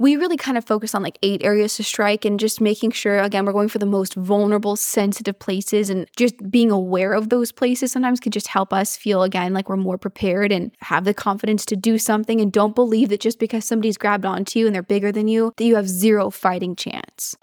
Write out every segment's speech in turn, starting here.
we really kind of focus on like eight areas to strike and just making sure, again, we're going for the most vulnerable, sensitive places and just being aware of those places sometimes can just help us feel, again, like we're more prepared and have the confidence to do something and don't believe that just because somebody's grabbed onto you and they're bigger than you, that you have zero fighting chance.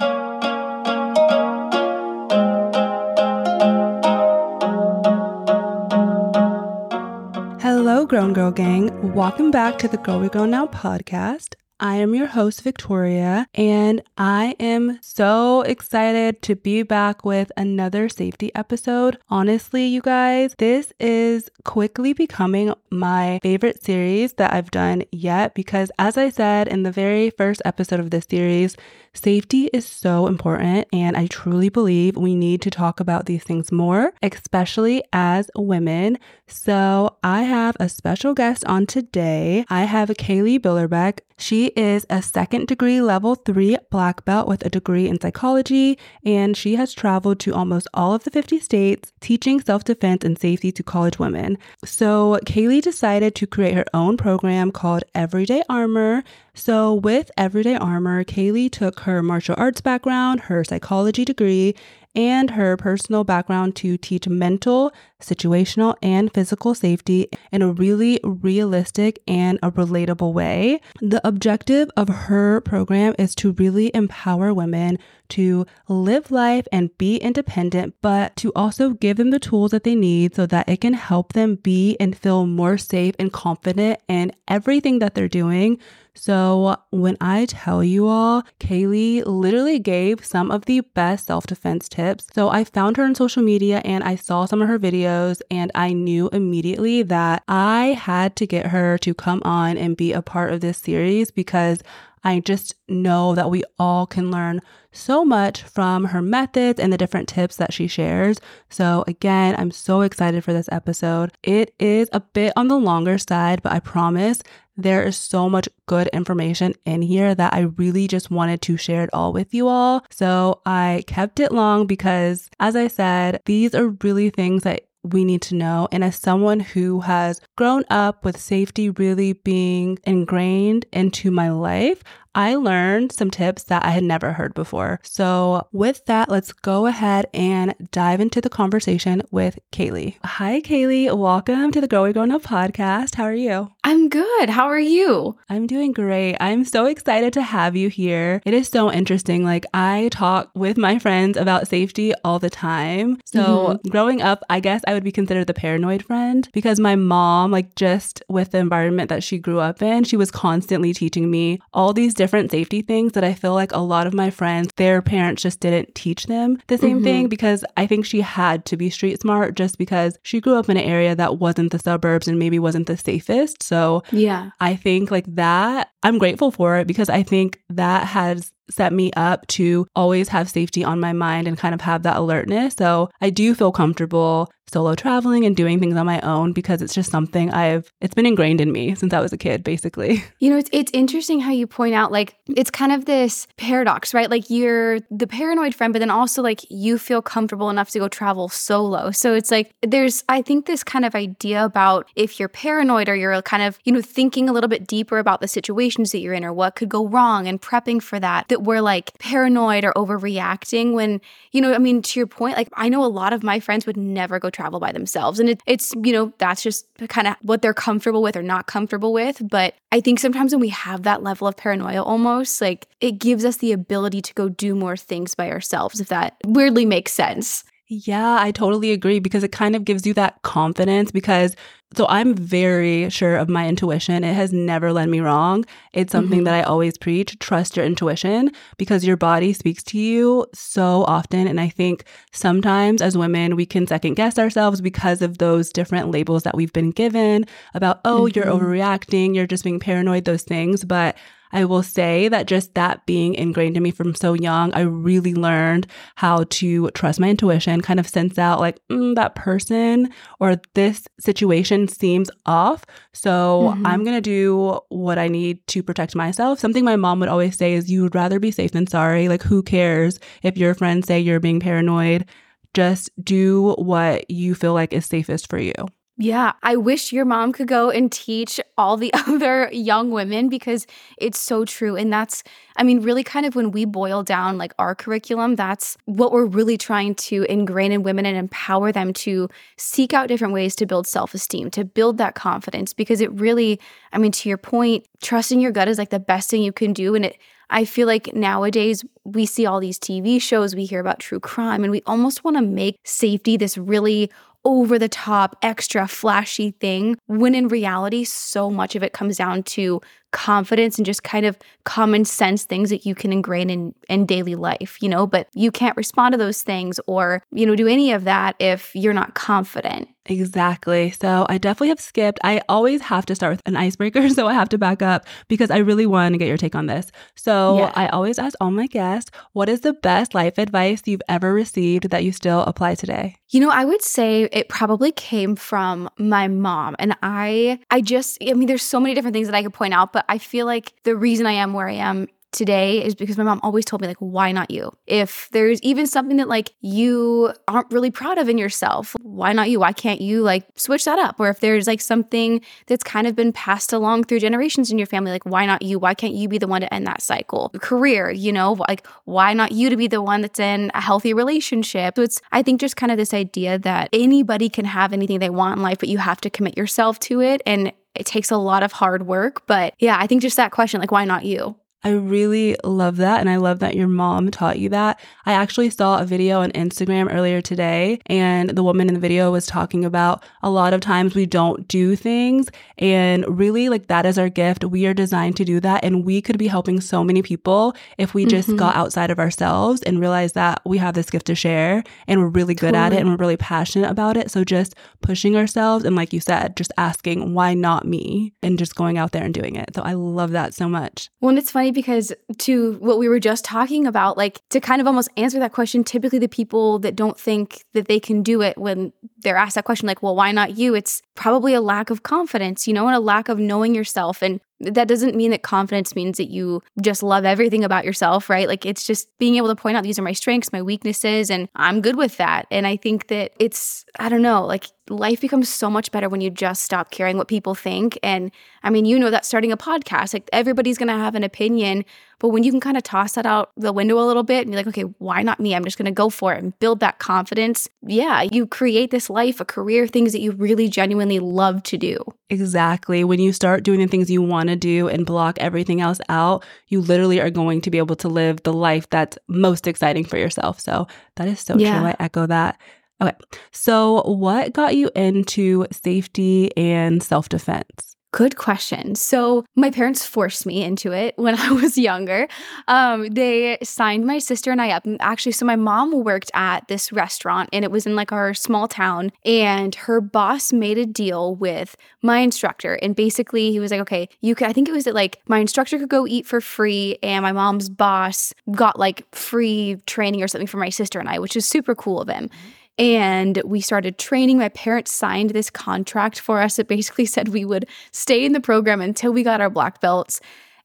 Hello, Grown Girl Gang. Welcome back to the Girl We Grow Now podcast. I am your host, Victoria, and I am so excited to be back with another safety episode. Honestly, you guys, this is quickly becoming my favorite series that I've done yet because, as I said in the very first episode of this series, safety is so important, and I truly believe we need to talk about these things more, especially as women. So, I have a special guest on today. I have Kailee Billerbeck. She is a second degree level three black belt with a degree in psychology, and she has traveled to almost all of the 50 states teaching self defense and safety to college women. So, Kailee decided to create her own program called Everyday Armor. So, with Everyday Armor, Kailee took her martial arts background, her psychology degree, and her personal background to teach mental, situational, and physical safety in a really realistic and a relatable way. The objective of her program is to really empower women to live life and be independent, but to also give them the tools that they need so that it can help them be and feel more safe and confident in everything that they're doing so, when I tell you all, Kailee literally gave some of the best self defense tips. So, I found her on social media and I saw some of her videos, and I knew immediately that I had to get her to come on and be a part of this series because I just know that we all can learn so much from her methods and the different tips that she shares. So, again, I'm so excited for this episode. It is a bit on the longer side, but I promise there is so much good information in here that I really just wanted to share it all with you all. So I kept it long because, as I said, these are really things that we need to know. And as someone who has grown up with safety really being ingrained into my life, I learned some tips that I had never heard before. So, with that, let's go ahead and dive into the conversation with Kailee. Hi, Kailee. Welcome to the Girl We Grow Now podcast. How are you? I'm good. How are you? I'm doing great. I'm so excited to have you here. It is so interesting. Like, I talk with my friends about safety all the time. So, mm-hmm. growing up, I guess I would be considered the paranoid friend because my mom, like, just with the environment that she grew up in, she was constantly teaching me all these different different safety things that I feel like a lot of my friends, their parents just didn't teach them the same mm-hmm. thing because I think she had to be street smart just because she grew up in an area that wasn't the suburbs and maybe wasn't the safest. So, yeah, I think like that, I'm grateful for it because I think that has set me up to always have safety on my mind and kind of have that alertness. So I do feel comfortable solo traveling and doing things on my own because it's just something I've it's been ingrained in me since I was a kid basically. You know, it's it's interesting how you point out like it's kind of this paradox, right? Like you're the paranoid friend but then also like you feel comfortable enough to go travel solo. So it's like there's I think this kind of idea about if you're paranoid or you're kind of, you know, thinking a little bit deeper about the situations that you're in or what could go wrong and prepping for that that we're like paranoid or overreacting when, you know, I mean to your point, like I know a lot of my friends would never go travel by themselves. And it, it's, you know, that's just kind of what they're comfortable with or not comfortable with. But I think sometimes when we have that level of paranoia almost, like it gives us the ability to go do more things by ourselves, if that weirdly makes sense. Yeah, I totally agree because it kind of gives you that confidence because so I'm very sure of my intuition. It has never led me wrong. It's something mm-hmm. that I always preach. Trust your intuition because your body speaks to you so often. And I think sometimes as women, we can second guess ourselves because of those different labels that we've been given about, oh, mm-hmm. you're overreacting, you're just being paranoid, those things. But I will say that just that being ingrained in me from so young, I really learned how to trust my intuition, kind of sense out like mm, that person or this situation seems off. So mm-hmm. I'm going to do what I need to protect myself. Something my mom would always say is you would rather be safe than sorry. Like, who cares if your friends say you're being paranoid? Just do what you feel like is safest for you. Yeah, I wish your mom could go and teach all the other young women because it's so true. And that's, I mean, really kind of when we boil down like our curriculum, that's what we're really trying to ingrain in women and empower them to seek out different ways to build self esteem, to build that confidence. Because it really, I mean, to your point, trusting your gut is like the best thing you can do. And it, I feel like nowadays we see all these TV shows, we hear about true crime, and we almost want to make safety this really over the top, extra flashy thing, when in reality, so much of it comes down to confidence and just kind of common sense things that you can ingrain in, in daily life, you know, but you can't respond to those things or, you know, do any of that if you're not confident. Exactly. So I definitely have skipped. I always have to start with an icebreaker. So I have to back up because I really want to get your take on this. So yeah. I always ask all my guests, what is the best life advice you've ever received that you still apply today? You know, I would say it probably came from my mom. And I I just I mean there's so many different things that I could point out, but I feel like the reason I am where I am today is because my mom always told me like why not you? If there's even something that like you aren't really proud of in yourself why not you? Why can't you like switch that up? Or if there's like something that's kind of been passed along through generations in your family like why not you? Why can't you be the one to end that cycle? Career you know like why not you to be the one that's in a healthy relationship? So it's i think just kind of this idea that anybody can have anything they want in life but you have to commit yourself to it and it takes a lot of hard work but yeah i think just that question like why not you I really love that. And I love that your mom taught you that. I actually saw a video on Instagram earlier today, and the woman in the video was talking about a lot of times we don't do things. And really, like, that is our gift. We are designed to do that. And we could be helping so many people if we just mm-hmm. got outside of ourselves and realized that we have this gift to share and we're really good totally. at it and we're really passionate about it. So just pushing ourselves and, like you said, just asking, why not me? And just going out there and doing it. So I love that so much. Well, and it's funny because to what we were just talking about, like to kind of almost answer that question, typically the people that don't think that they can do it when they're asked that question, like, well, why not you? It's probably a lack of confidence, you know, and a lack of knowing yourself. And that doesn't mean that confidence means that you just love everything about yourself, right? Like it's just being able to point out these are my strengths, my weaknesses, and I'm good with that. And I think that it's, I don't know, like life becomes so much better when you just stop caring what people think. And I mean, you know that starting a podcast, like everybody's going to have an opinion, but when you can kind of toss that out the window a little bit and be like, okay, why not me? I'm just going to go for it and build that confidence. Yeah, you create this life, a career, things that you really genuinely love to do. Exactly. When you start doing the things you want to do and block everything else out, you literally are going to be able to live the life that's most exciting for yourself. So that is so yeah. true. I echo that. Okay. So, what got you into safety and self defense? Good question. So, my parents forced me into it when I was younger. Um, they signed my sister and I up. Actually, so my mom worked at this restaurant and it was in like our small town. And her boss made a deal with my instructor. And basically, he was like, okay, you could, I think it was that like my instructor could go eat for free and my mom's boss got like free training or something for my sister and I, which is super cool of him. And we started training. My parents signed this contract for us. It basically said we would stay in the program until we got our black belts.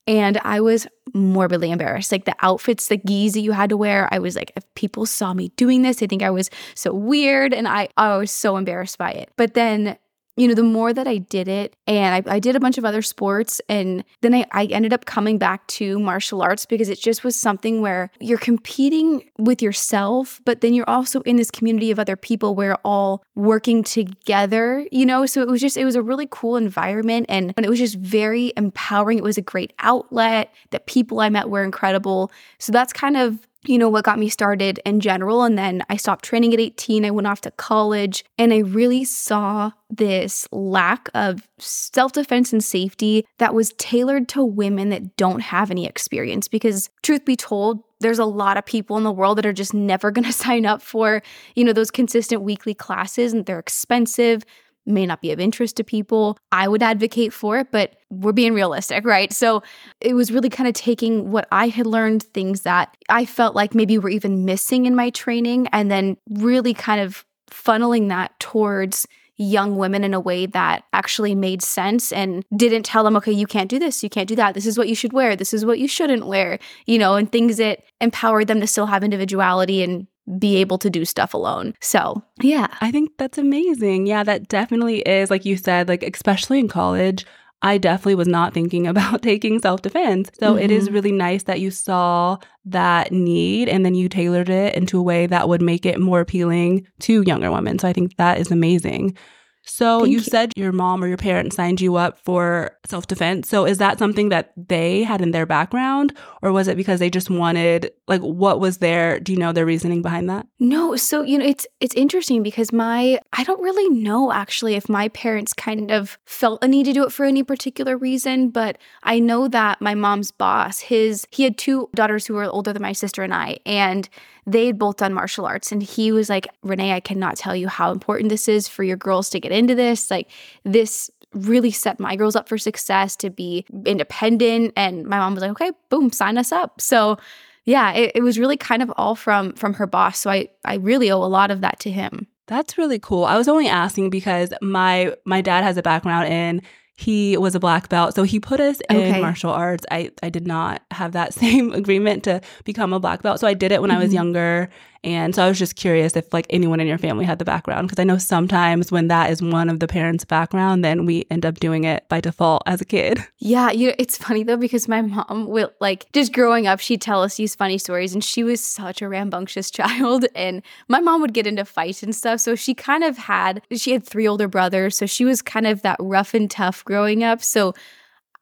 And I was morbidly embarrassed. Like the outfits, the gis that you had to wear, I was like, if people saw me doing this, they think I was so weird. And I, I was so embarrassed by it. But then you know, the more that I did it, and I, I did a bunch of other sports, and then I, I ended up coming back to martial arts because it just was something where you're competing with yourself, but then you're also in this community of other people where all working together, you know? So it was just, it was a really cool environment and, and it was just very empowering. It was a great outlet. The people I met were incredible. So that's kind of you know, what got me started in general. And then I stopped training at 18. I went off to college and I really saw this lack of self defense and safety that was tailored to women that don't have any experience. Because, truth be told, there's a lot of people in the world that are just never going to sign up for, you know, those consistent weekly classes and they're expensive may not be of interest to people. I would advocate for it, but we're being realistic, right? So it was really kind of taking what I had learned, things that I felt like maybe were even missing in my training, and then really kind of funneling that towards young women in a way that actually made sense and didn't tell them, okay, you can't do this, you can't do that. This is what you should wear, this is what you shouldn't wear, you know, and things that empowered them to still have individuality and be able to do stuff alone. So, yeah. I think that's amazing. Yeah, that definitely is, like you said, like, especially in college. I definitely was not thinking about taking self defense. So mm-hmm. it is mm-hmm. really nice that you saw that need and then you tailored it into a way that would make it more appealing to younger women. So I think that is amazing. So you, you, said your mom or your parents signed you up for self defense. So is that something that they had in their background or was it because they just wanted like what was their do you know their reasoning behind that? No, so you know it's it's interesting because my I don't really know actually if my parents kind of felt a need to do it for any particular reason, but I know that my mom's boss, his he had two daughters who were older than my sister and I and they had both done martial arts. And he was like, Renee, I cannot tell you how important this is for your girls to get into this. Like, this really set my girls up for success to be independent. And my mom was like, okay, boom, sign us up. So, yeah, it, it was really kind of all from from her boss. So I I really owe a lot of that to him. That's really cool. I was only asking because my my dad has a background in he was a black belt. So he put us okay. in martial arts. I, I did not have that same agreement to become a black belt. So I did it when mm-hmm. I was mm-hmm. younger. And so I was just curious if like anyone in your family had the background because I know sometimes when that is one of the parents' background, then we end up doing it by default as a kid. Yeah, you know, it's funny though because my mom will like just growing up, she'd tell us these funny stories and she was such a rambunctious child and my mom would get into fights and stuff. So she kind of had she had three older brothers, so she was kind of that rough and tough growing up. So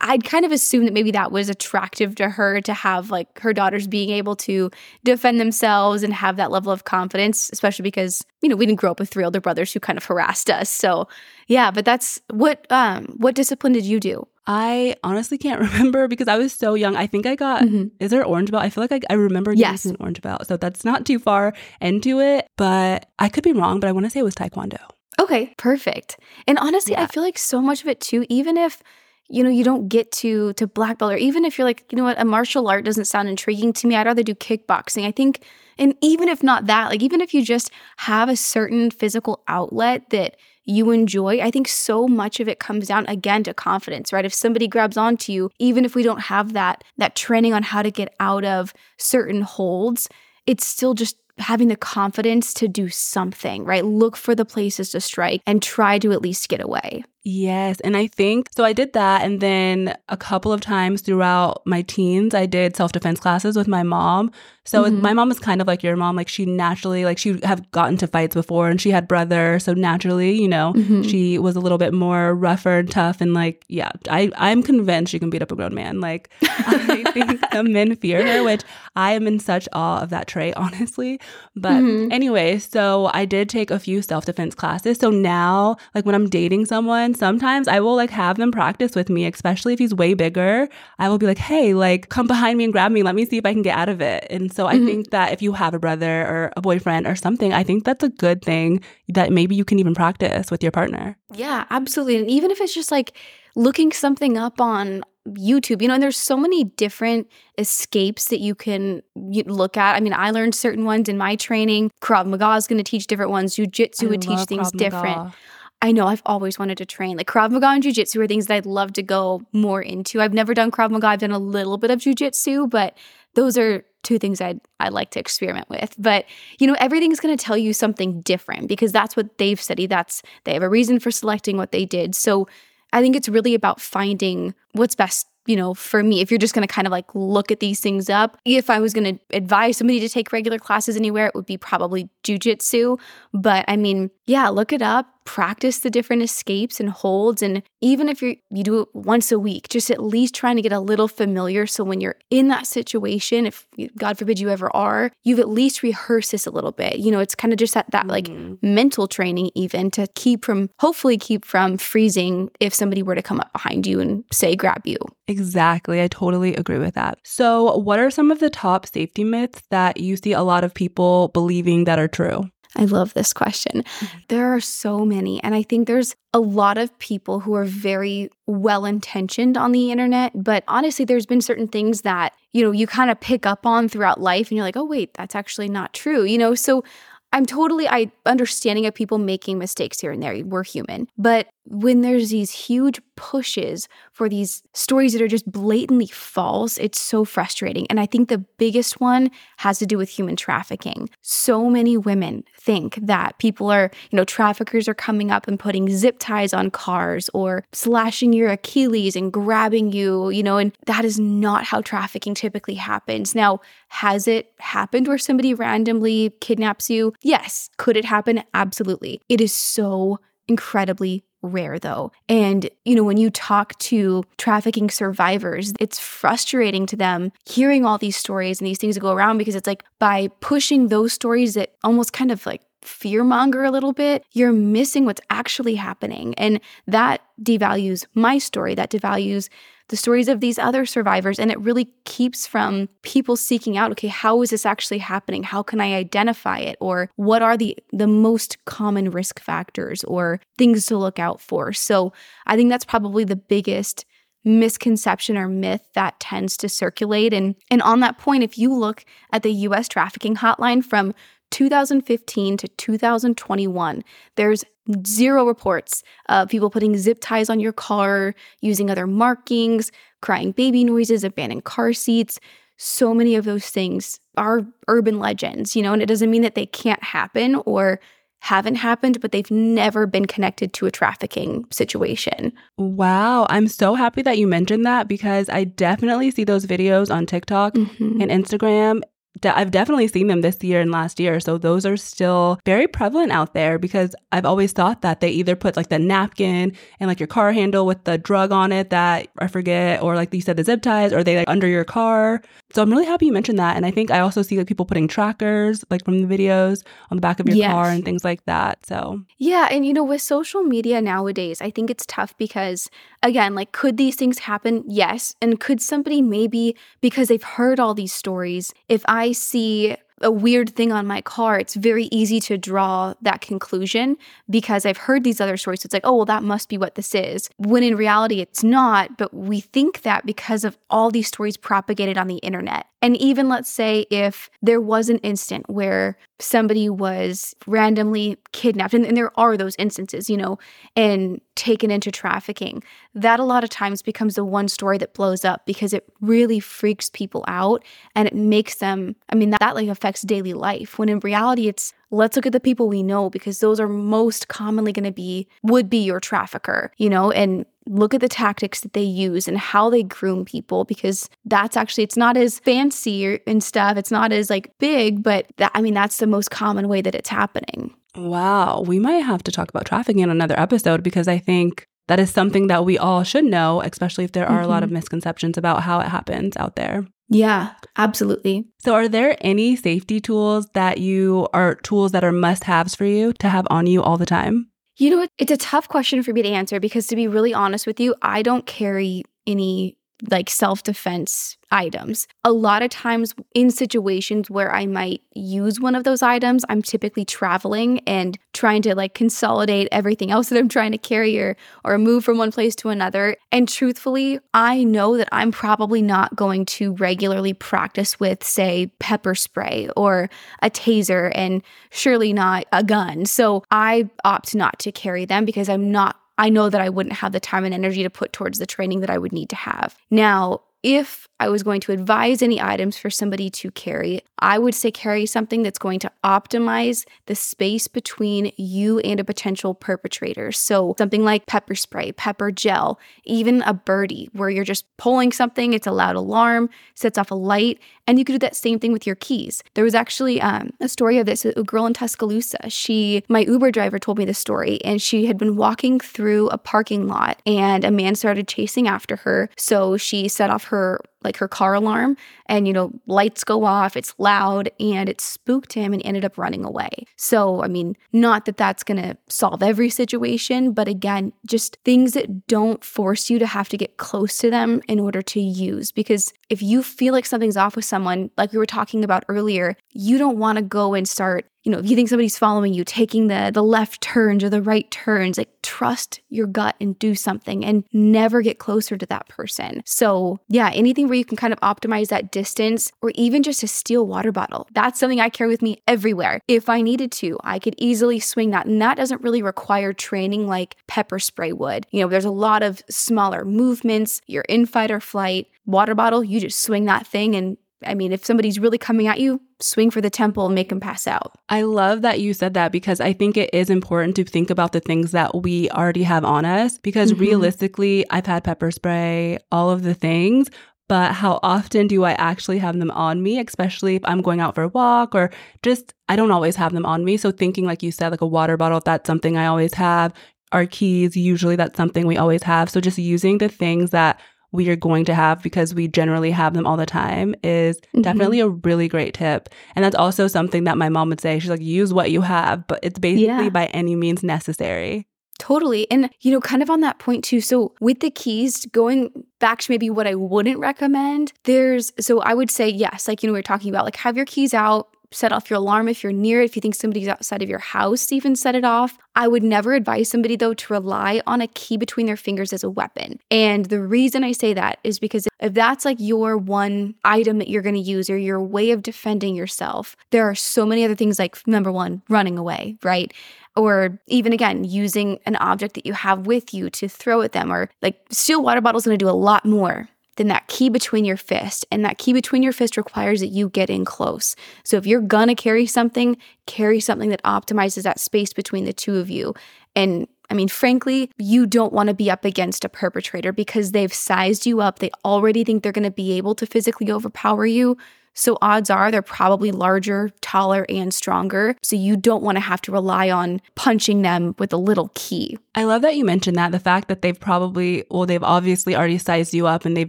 I'd kind of assume that maybe that was attractive to her to have like her daughters being able to defend themselves and have that level of confidence, especially because, you know, we didn't grow up with three older brothers who kind of harassed us. So yeah, but that's what um what discipline did you do? I honestly can't remember because I was so young. I think I got mm-hmm. is there orange belt? I feel like I, I remember yes. an orange belt. So that's not too far into it, but I could be wrong, but I want to say it was taekwondo. Okay, perfect. And honestly, yeah. I feel like so much of it too, even if you know you don't get to to black belt or even if you're like you know what a martial art doesn't sound intriguing to me i'd rather do kickboxing i think and even if not that like even if you just have a certain physical outlet that you enjoy i think so much of it comes down again to confidence right if somebody grabs onto you even if we don't have that that training on how to get out of certain holds it's still just having the confidence to do something, right? Look for the places to strike and try to at least get away. Yes. And I think so. I did that. And then a couple of times throughout my teens, I did self defense classes with my mom. So mm-hmm. my mom is kind of like your mom. Like she naturally, like she have gotten to fights before and she had brother. So naturally, you know, mm-hmm. she was a little bit more rougher and tough. And like, yeah, I, I'm convinced she can beat up a grown man. Like I think the men fear her, which I am in such awe of that trait, honestly. But mm-hmm. anyway, so I did take a few self defense classes. So now, like when I'm dating someone, sometimes I will like have them practice with me, especially if he's way bigger. I will be like, hey, like come behind me and grab me. Let me see if I can get out of it. And so I mm-hmm. think that if you have a brother or a boyfriend or something, I think that's a good thing that maybe you can even practice with your partner. Yeah, absolutely. And even if it's just like looking something up on YouTube, you know, and there's so many different escapes that you can look at. I mean, I learned certain ones in my training. Krav Maga is going to teach different ones. Jiu Jitsu would teach things different. I know I've always wanted to train. Like Krav Maga and Jiu Jitsu are things that I'd love to go more into. I've never done Krav Maga. I've done a little bit of Jiu Jitsu, but those are two things I'd I'd like to experiment with. But you know, everything's going to tell you something different because that's what they've studied. That's they have a reason for selecting what they did. So I think it's really about finding what's best you know, for me, if you're just going to kind of like look at these things up, if I was going to advise somebody to take regular classes anywhere, it would be probably jujitsu. But I mean, yeah, look it up, practice the different escapes and holds. And even if you you do it once a week, just at least trying to get a little familiar. So when you're in that situation, if God forbid you ever are, you've at least rehearsed this a little bit. You know, it's kind of just that, that like mm-hmm. mental training, even to keep from, hopefully, keep from freezing if somebody were to come up behind you and say, grab you. Exactly. I totally agree with that. So, what are some of the top safety myths that you see a lot of people believing that are true? I love this question. Mm-hmm. There are so many. And I think there's a lot of people who are very well intentioned on the internet. But honestly, there's been certain things that, you know, you kind of pick up on throughout life and you're like, oh, wait, that's actually not true. You know, so I'm totally I understanding of people making mistakes here and there. We're human. But when there's these huge pushes for these stories that are just blatantly false, it's so frustrating. And I think the biggest one has to do with human trafficking. So many women think that people are, you know, traffickers are coming up and putting zip ties on cars or slashing your Achilles and grabbing you, you know, and that is not how trafficking typically happens. Now, has it happened where somebody randomly kidnaps you? Yes. Could it happen? Absolutely. It is so incredibly rare though. And, you know, when you talk to trafficking survivors, it's frustrating to them hearing all these stories and these things that go around because it's like by pushing those stories that almost kind of like fear monger a little bit, you're missing what's actually happening. And that devalues my story, that devalues the stories of these other survivors. And it really keeps from people seeking out, okay, how is this actually happening? How can I identify it? Or what are the, the most common risk factors or things to look out for? So I think that's probably the biggest misconception or myth that tends to circulate and and on that point if you look at the US trafficking hotline from 2015 to 2021, there's zero reports of people putting zip ties on your car, using other markings, crying baby noises, abandoned car seats. So many of those things are urban legends, you know, and it doesn't mean that they can't happen or haven't happened, but they've never been connected to a trafficking situation. Wow. I'm so happy that you mentioned that because I definitely see those videos on TikTok mm-hmm. and Instagram I've definitely seen them this year and last year. So those are still very prevalent out there because I've always thought that they either put like the napkin and like your car handle with the drug on it that I forget, or like you said, the zip ties, or they like under your car. So I'm really happy you mentioned that. And I think I also see like people putting trackers like from the videos on the back of your yes. car and things like that. So yeah. And you know, with social media nowadays, I think it's tough because again, like could these things happen? Yes. And could somebody maybe because they've heard all these stories, if I see a weird thing on my car, it's very easy to draw that conclusion because I've heard these other stories. It's like, oh, well, that must be what this is. When in reality, it's not. But we think that because of all these stories propagated on the internet. And even let's say if there was an instant where somebody was randomly kidnapped, and, and, there are those instances, you know, and taken into trafficking, that a lot of times becomes the one story that blows up because it really freaks people out and it makes them, I mean, that, that like affects daily life. When in reality, it's let's look at the people we know because those are most commonly going to be, would be your trafficker, you know, and look at the tactics that they use and how they groom people because that's actually it's not as fancy and stuff it's not as like big but that i mean that's the most common way that it's happening wow we might have to talk about trafficking in another episode because i think that is something that we all should know especially if there are mm-hmm. a lot of mm-hmm. misconceptions about how it happens out there yeah, absolutely. So, are there any safety tools that you are tools that are must haves for you to have on you all the time? You know, it's a tough question for me to answer because to be really honest with you, I don't carry any like self defense items. A lot of times, in situations where I might use one of those items, I'm typically traveling and trying to like consolidate everything else that I'm trying to carry or, or move from one place to another. And truthfully, I know that I'm probably not going to regularly practice with, say, pepper spray or a taser, and surely not a gun. So I opt not to carry them because I'm not I know that I wouldn't have the time and energy to put towards the training that I would need to have. Now, if I was going to advise any items for somebody to carry, I would say carry something that's going to optimize the space between you and a potential perpetrator. So, something like pepper spray, pepper gel, even a birdie, where you're just pulling something, it's a loud alarm, sets off a light, and you could do that same thing with your keys. There was actually um, a story of this a girl in Tuscaloosa. She, my Uber driver told me the story, and she had been walking through a parking lot, and a man started chasing after her. So she set off her her like her car alarm and you know lights go off it's loud and it spooked him and ended up running away so i mean not that that's going to solve every situation but again just things that don't force you to have to get close to them in order to use because if you feel like something's off with someone like we were talking about earlier you don't want to go and start you know, if you think somebody's following you, taking the the left turns or the right turns, like trust your gut and do something and never get closer to that person. So, yeah, anything where you can kind of optimize that distance or even just a steel water bottle. That's something I carry with me everywhere. If I needed to, I could easily swing that. And that doesn't really require training like pepper spray would. You know, there's a lot of smaller movements. You're in fight or flight. Water bottle, you just swing that thing and I mean, if somebody's really coming at you, swing for the temple and make them pass out. I love that you said that because I think it is important to think about the things that we already have on us. Because mm-hmm. realistically, I've had pepper spray, all of the things, but how often do I actually have them on me, especially if I'm going out for a walk or just I don't always have them on me. So thinking like you said like a water bottle, that's something I always have. Our keys, usually that's something we always have. So just using the things that we are going to have because we generally have them all the time is mm-hmm. definitely a really great tip. And that's also something that my mom would say. She's like, use what you have, but it's basically yeah. by any means necessary. Totally. And, you know, kind of on that point too. So, with the keys, going back to maybe what I wouldn't recommend, there's, so I would say, yes, like, you know, we are talking about, like, have your keys out, set off your alarm if you're near it. If you think somebody's outside of your house, even set it off. I would never advise somebody, though, to rely on a key between their fingers as a weapon. And the reason I say that is because if that's like your one item that you're going to use or your way of defending yourself, there are so many other things like number one, running away, right? Or even again, using an object that you have with you to throw at them, or like steel water bottle is going to do a lot more than that key between your fist. And that key between your fist requires that you get in close. So if you're gonna carry something, carry something that optimizes that space between the two of you. And I mean, frankly, you don't want to be up against a perpetrator because they've sized you up. They already think they're going to be able to physically overpower you. So odds are they're probably larger, taller, and stronger. So you don't want to have to rely on punching them with a little key. I love that you mentioned that. The fact that they've probably, well, they've obviously already sized you up and they've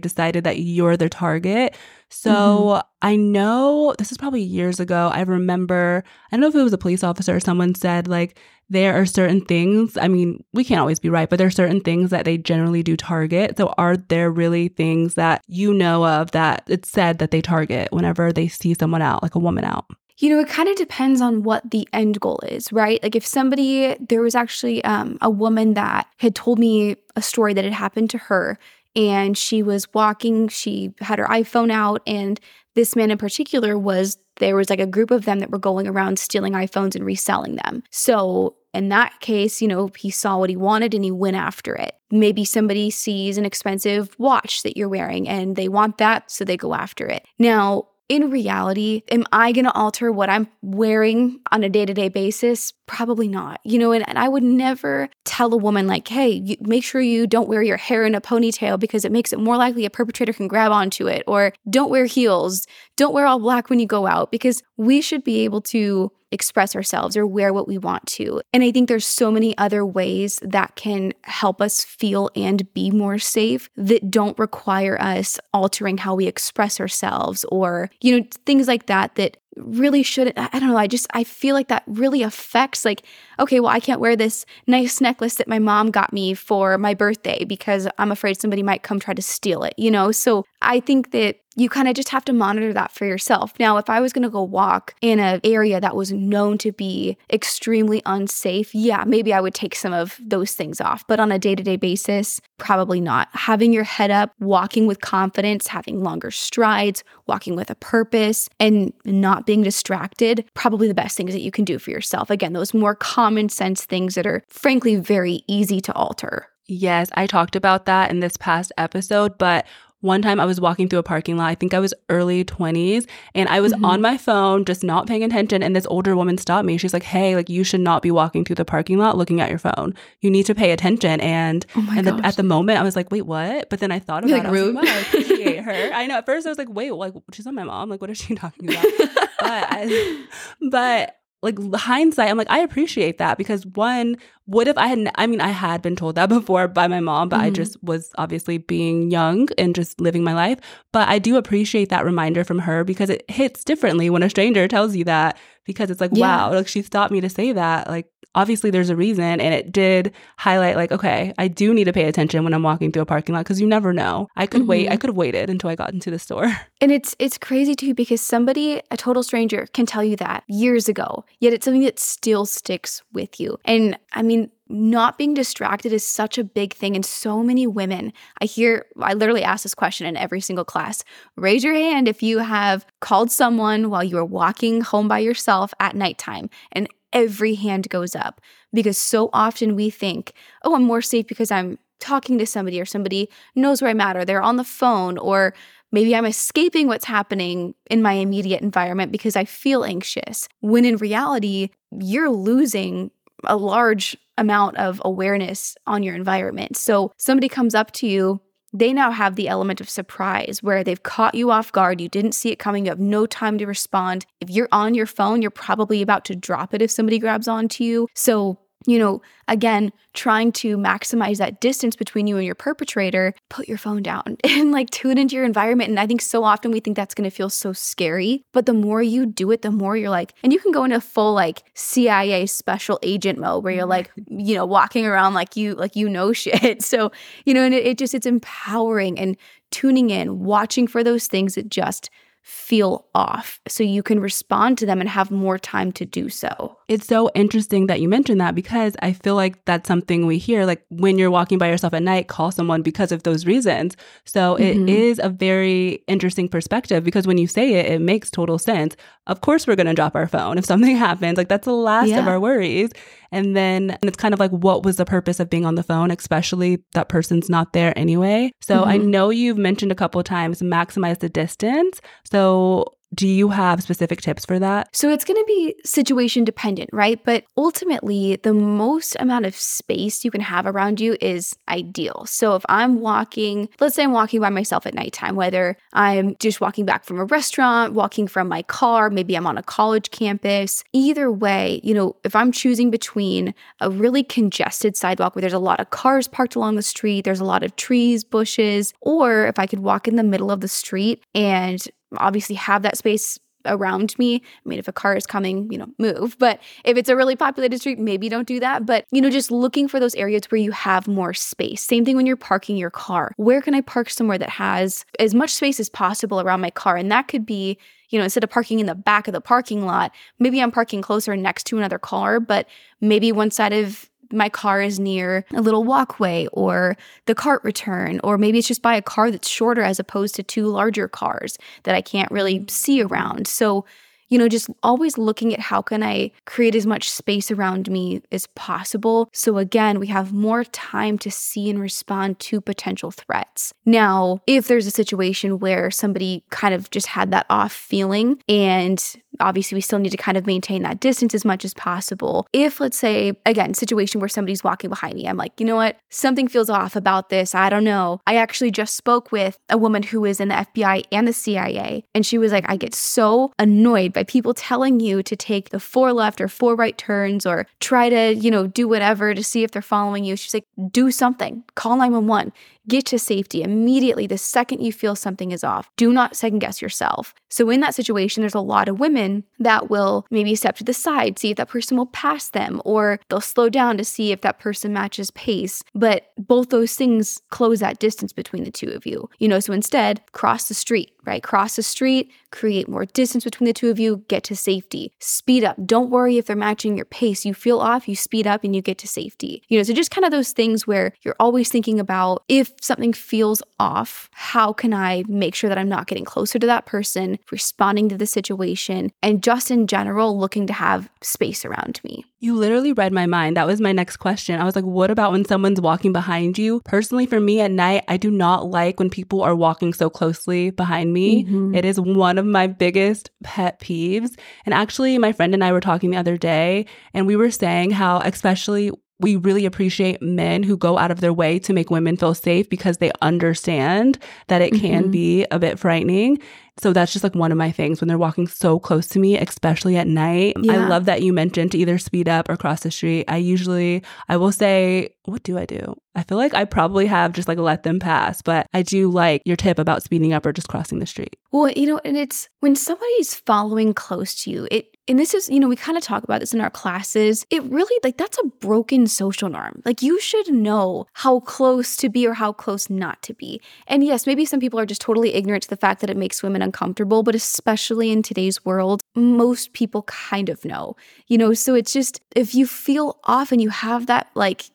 decided that you're their target. So mm-hmm. I know this is probably years ago. I remember, I don't know if it was a police officer or someone said, like, there are certain things, I mean, we can't always be right, but there are certain things that they generally do target. So are there really things that you know of that it's said that they target whenever they see someone out, like a woman out? You know, it kind of depends on what the end goal is, right? Like if somebody, there was actually um, a woman that had told me a story that had happened to her and she was walking, she had her iPhone out, and this man in particular was there was like a group of them that were going around stealing iPhones and reselling them. So in that case, you know, he saw what he wanted and he went after it. Maybe somebody sees an expensive watch that you're wearing and they want that, so they go after it. Now, in reality, am I going to alter what I'm wearing on a day to day basis? Probably not. You know, and, and, I would never tell a woman, like, hey, you, make sure you don't wear your hair in a ponytail because it makes it more likely a perpetrator can grab onto it. Or don't wear heels. Don't wear all black when you go out because we should be able to express ourselves or wear what we want to. And I think there's so many other ways that can help us feel and be more safe that don't require us altering how we express ourselves or, you know, things like that that really shouldn't i don't know i just i feel like that really affects like okay well i can't wear this nice necklace that my mom got me for my birthday because i'm afraid somebody might come try to steal it you know so i think that you kind of just have to monitor that for yourself. Now, if I was going to go walk in an area that was known to be extremely unsafe, yeah, maybe I would take some of those things off. But on a day to day basis, probably not. Having your head up, walking with confidence, having longer strides, walking with a purpose, and not being distracted, probably the best things that you can do for yourself. Again, those more common sense things that are frankly very easy to alter. Yes, I talked about that in this past episode, but one time I was walking through a parking lot. I think I was early 20s and I was mm-hmm. on my phone, just not paying attention. And this older woman stopped me. She's like, Hey, like you should not be walking through the parking lot looking at your phone. You need to pay attention. And, oh and the, at the moment I was like, wait, what? But then I thought about You're like, it. Rude. I, like, wow, I appreciate her. I know at first I was like, wait, like she's not my mom. Like, what is she talking about? but, I, but like hindsight, I'm like, I appreciate that because one, what if I had, I mean, I had been told that before by my mom, but mm-hmm. I just was obviously being young and just living my life. But I do appreciate that reminder from her because it hits differently when a stranger tells you that because it's like, yeah. wow, like she stopped me to say that. Like, obviously there's a reason. And it did highlight, like, okay, I do need to pay attention when I'm walking through a parking lot because you never know. I could mm-hmm. wait, I could have waited until I got into the store. And it's it's crazy too because somebody, a total stranger, can tell you that years ago, yet it's something that still sticks with you. And I mean, not being distracted is such a big thing. And so many women, I hear, I literally ask this question in every single class raise your hand if you have called someone while you were walking home by yourself at nighttime. And every hand goes up because so often we think, oh, I'm more safe because I'm talking to somebody or somebody knows where I'm at or they're on the phone or maybe I'm escaping what's happening in my immediate environment because I feel anxious. When in reality, you're losing a large amount of awareness on your environment. So somebody comes up to you they now have the element of surprise where they've caught you off guard. You didn't see it coming. You have no time to respond. If you're on your phone, you're probably about to drop it if somebody grabs onto you. So you know, again, trying to maximize that distance between you and your perpetrator, put your phone down and like tune into your environment. And I think so often we think that's going to feel so scary. But the more you do it, the more you're like, and you can go into full like CIA special agent mode where you're mm-hmm. like, you know, walking around like you, like you know shit. So, you know, and it, it just, it's empowering and tuning in, watching for those things that just feel off so you can respond to them and have more time to do so. It's so interesting that you mentioned that because I feel like that's something we hear like when you're walking by yourself at night call someone because of those reasons. So mm-hmm. it is a very interesting perspective because when you say it it makes total sense. Of course we're going to drop our phone if something happens. Like that's the last yeah. of our worries. And then and it's kind of like, what was the purpose of being on the phone, especially that person's not there anyway? So mm-hmm. I know you've mentioned a couple times maximize the distance. So do you have specific tips for that? So it's going to be situation dependent, right? But ultimately, the most amount of space you can have around you is ideal. So if I'm walking, let's say I'm walking by myself at nighttime, whether I'm just walking back from a restaurant, walking from my car, maybe I'm on a college campus, either way, you know, if I'm choosing between a really congested sidewalk where there's a lot of cars parked along the street, there's a lot of trees, bushes, or if I could walk in the middle of the street and obviously have that space around me. I mean, if a car is coming, you know, move. But if it's a really populated street, maybe don't do that. But, you know, just looking for those areas where you have more space. Same thing when you're parking your car. Where can I park somewhere that has as much space as possible around my car? And that could be, you know, instead of parking in the back of the parking lot, maybe I'm parking closer next to another car, but maybe one side of my car is near a little walkway or the cart return, or maybe it's just by a car that's shorter as opposed to two larger cars that I can't really see around. So, you know, just always looking at how can I create as much space around me as possible. So again, we have more time to see and respond to potential threats. Now, if there's a situation where somebody kind of just had that off feeling and obviously we still need to kind of maintain that distance as much as possible. If let's say again, situation where somebody's walking behind me, I'm like, "You know what? Something feels off about this. I don't know." I actually just spoke with a woman who is in the FBI and the CIA, and she was like, "I get so annoyed by people telling you to take the four left or four right turns or try to, you know, do whatever to see if they're following you." She's like, "Do something. Call 911. Get to safety immediately the second you feel something is off. Do not second guess yourself. So, in that situation, there's a lot of women that will maybe step to the side, see if that person will pass them, or they'll slow down to see if that person matches pace. But both those things close that distance between the two of you. You know, so instead, cross the street, right? Cross the street, create more distance between the two of you, get to safety. Speed up. Don't worry if they're matching your pace. You feel off, you speed up, and you get to safety. You know, so just kind of those things where you're always thinking about if something feels off, how can I make sure that I'm not getting closer to that person, responding to the situation, and just in general, looking to have space around me? You literally read my mind. That was my next question. I was like, what about when someone's walking behind you? Personally, for me at night, I do not like when people are walking so closely behind me. Mm-hmm. It is one of my biggest pet peeves. And actually, my friend and I were talking the other day, and we were saying how, especially we really appreciate men who go out of their way to make women feel safe because they understand that it can mm-hmm. be a bit frightening. So that's just like one of my things when they're walking so close to me, especially at night. Yeah. I love that you mentioned to either speed up or cross the street. I usually, I will say, what do I do? I feel like I probably have just like let them pass, but I do like your tip about speeding up or just crossing the street. Well, you know, and it's when somebody's following close to you, it and this is, you know, we kind of talk about this in our classes. It really, like, that's a broken social norm. Like, you should know how close to be or how close not to be. And yes, maybe some people are just totally ignorant to the fact that it makes women uncomfortable, but especially in today's world, most people kind of know, you know? So it's just if you feel off and you have that like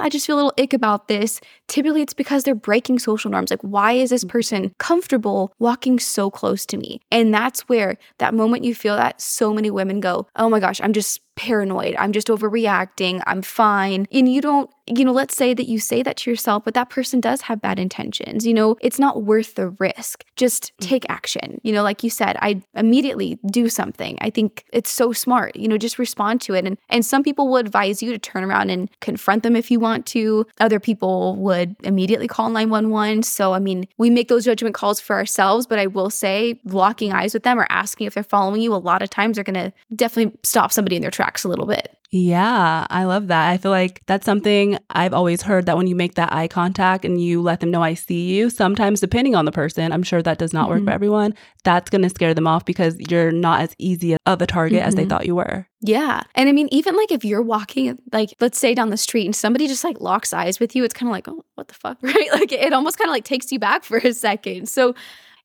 I just feel a little ick about this. Typically, it's because they're breaking social norms. Like, why is this mm-hmm. person comfortable walking so close to me? And that's where that moment you feel that so many women go, oh my gosh, I'm just paranoid. I'm just overreacting. I'm fine. And you don't, you know, let's say that you say that to yourself, but that person does have bad intentions. You know, it's not worth the risk. Just mm. take action. You know, like you said, I immediately do something. I think it's so smart. You know, just respond to it. And and some people will advise you to turn around and confront them if you want to. Other people would immediately call 911. So I mean, we make those judgment calls for ourselves, but I will say locking eyes with them or asking if they're following you a lot of times are going to definitely stop somebody in their tracks a little bit. Yeah, I love that. I feel like that's something I've always heard that when you make that eye contact and you let them know I see you, sometimes depending on the person, I'm sure that does not mm-hmm. work for mm-hmm. everyone, that's going to scare them off because you're not as easy of a target mm-hmm. as they mm-hmm. thought you were. Yeah. And I mean, even like if you're walking, like, let's say down the street and somebody just like locks eyes with you, it's kind of like, oh, what the fuck? Right. Like it almost kind of like takes you back for a second. So,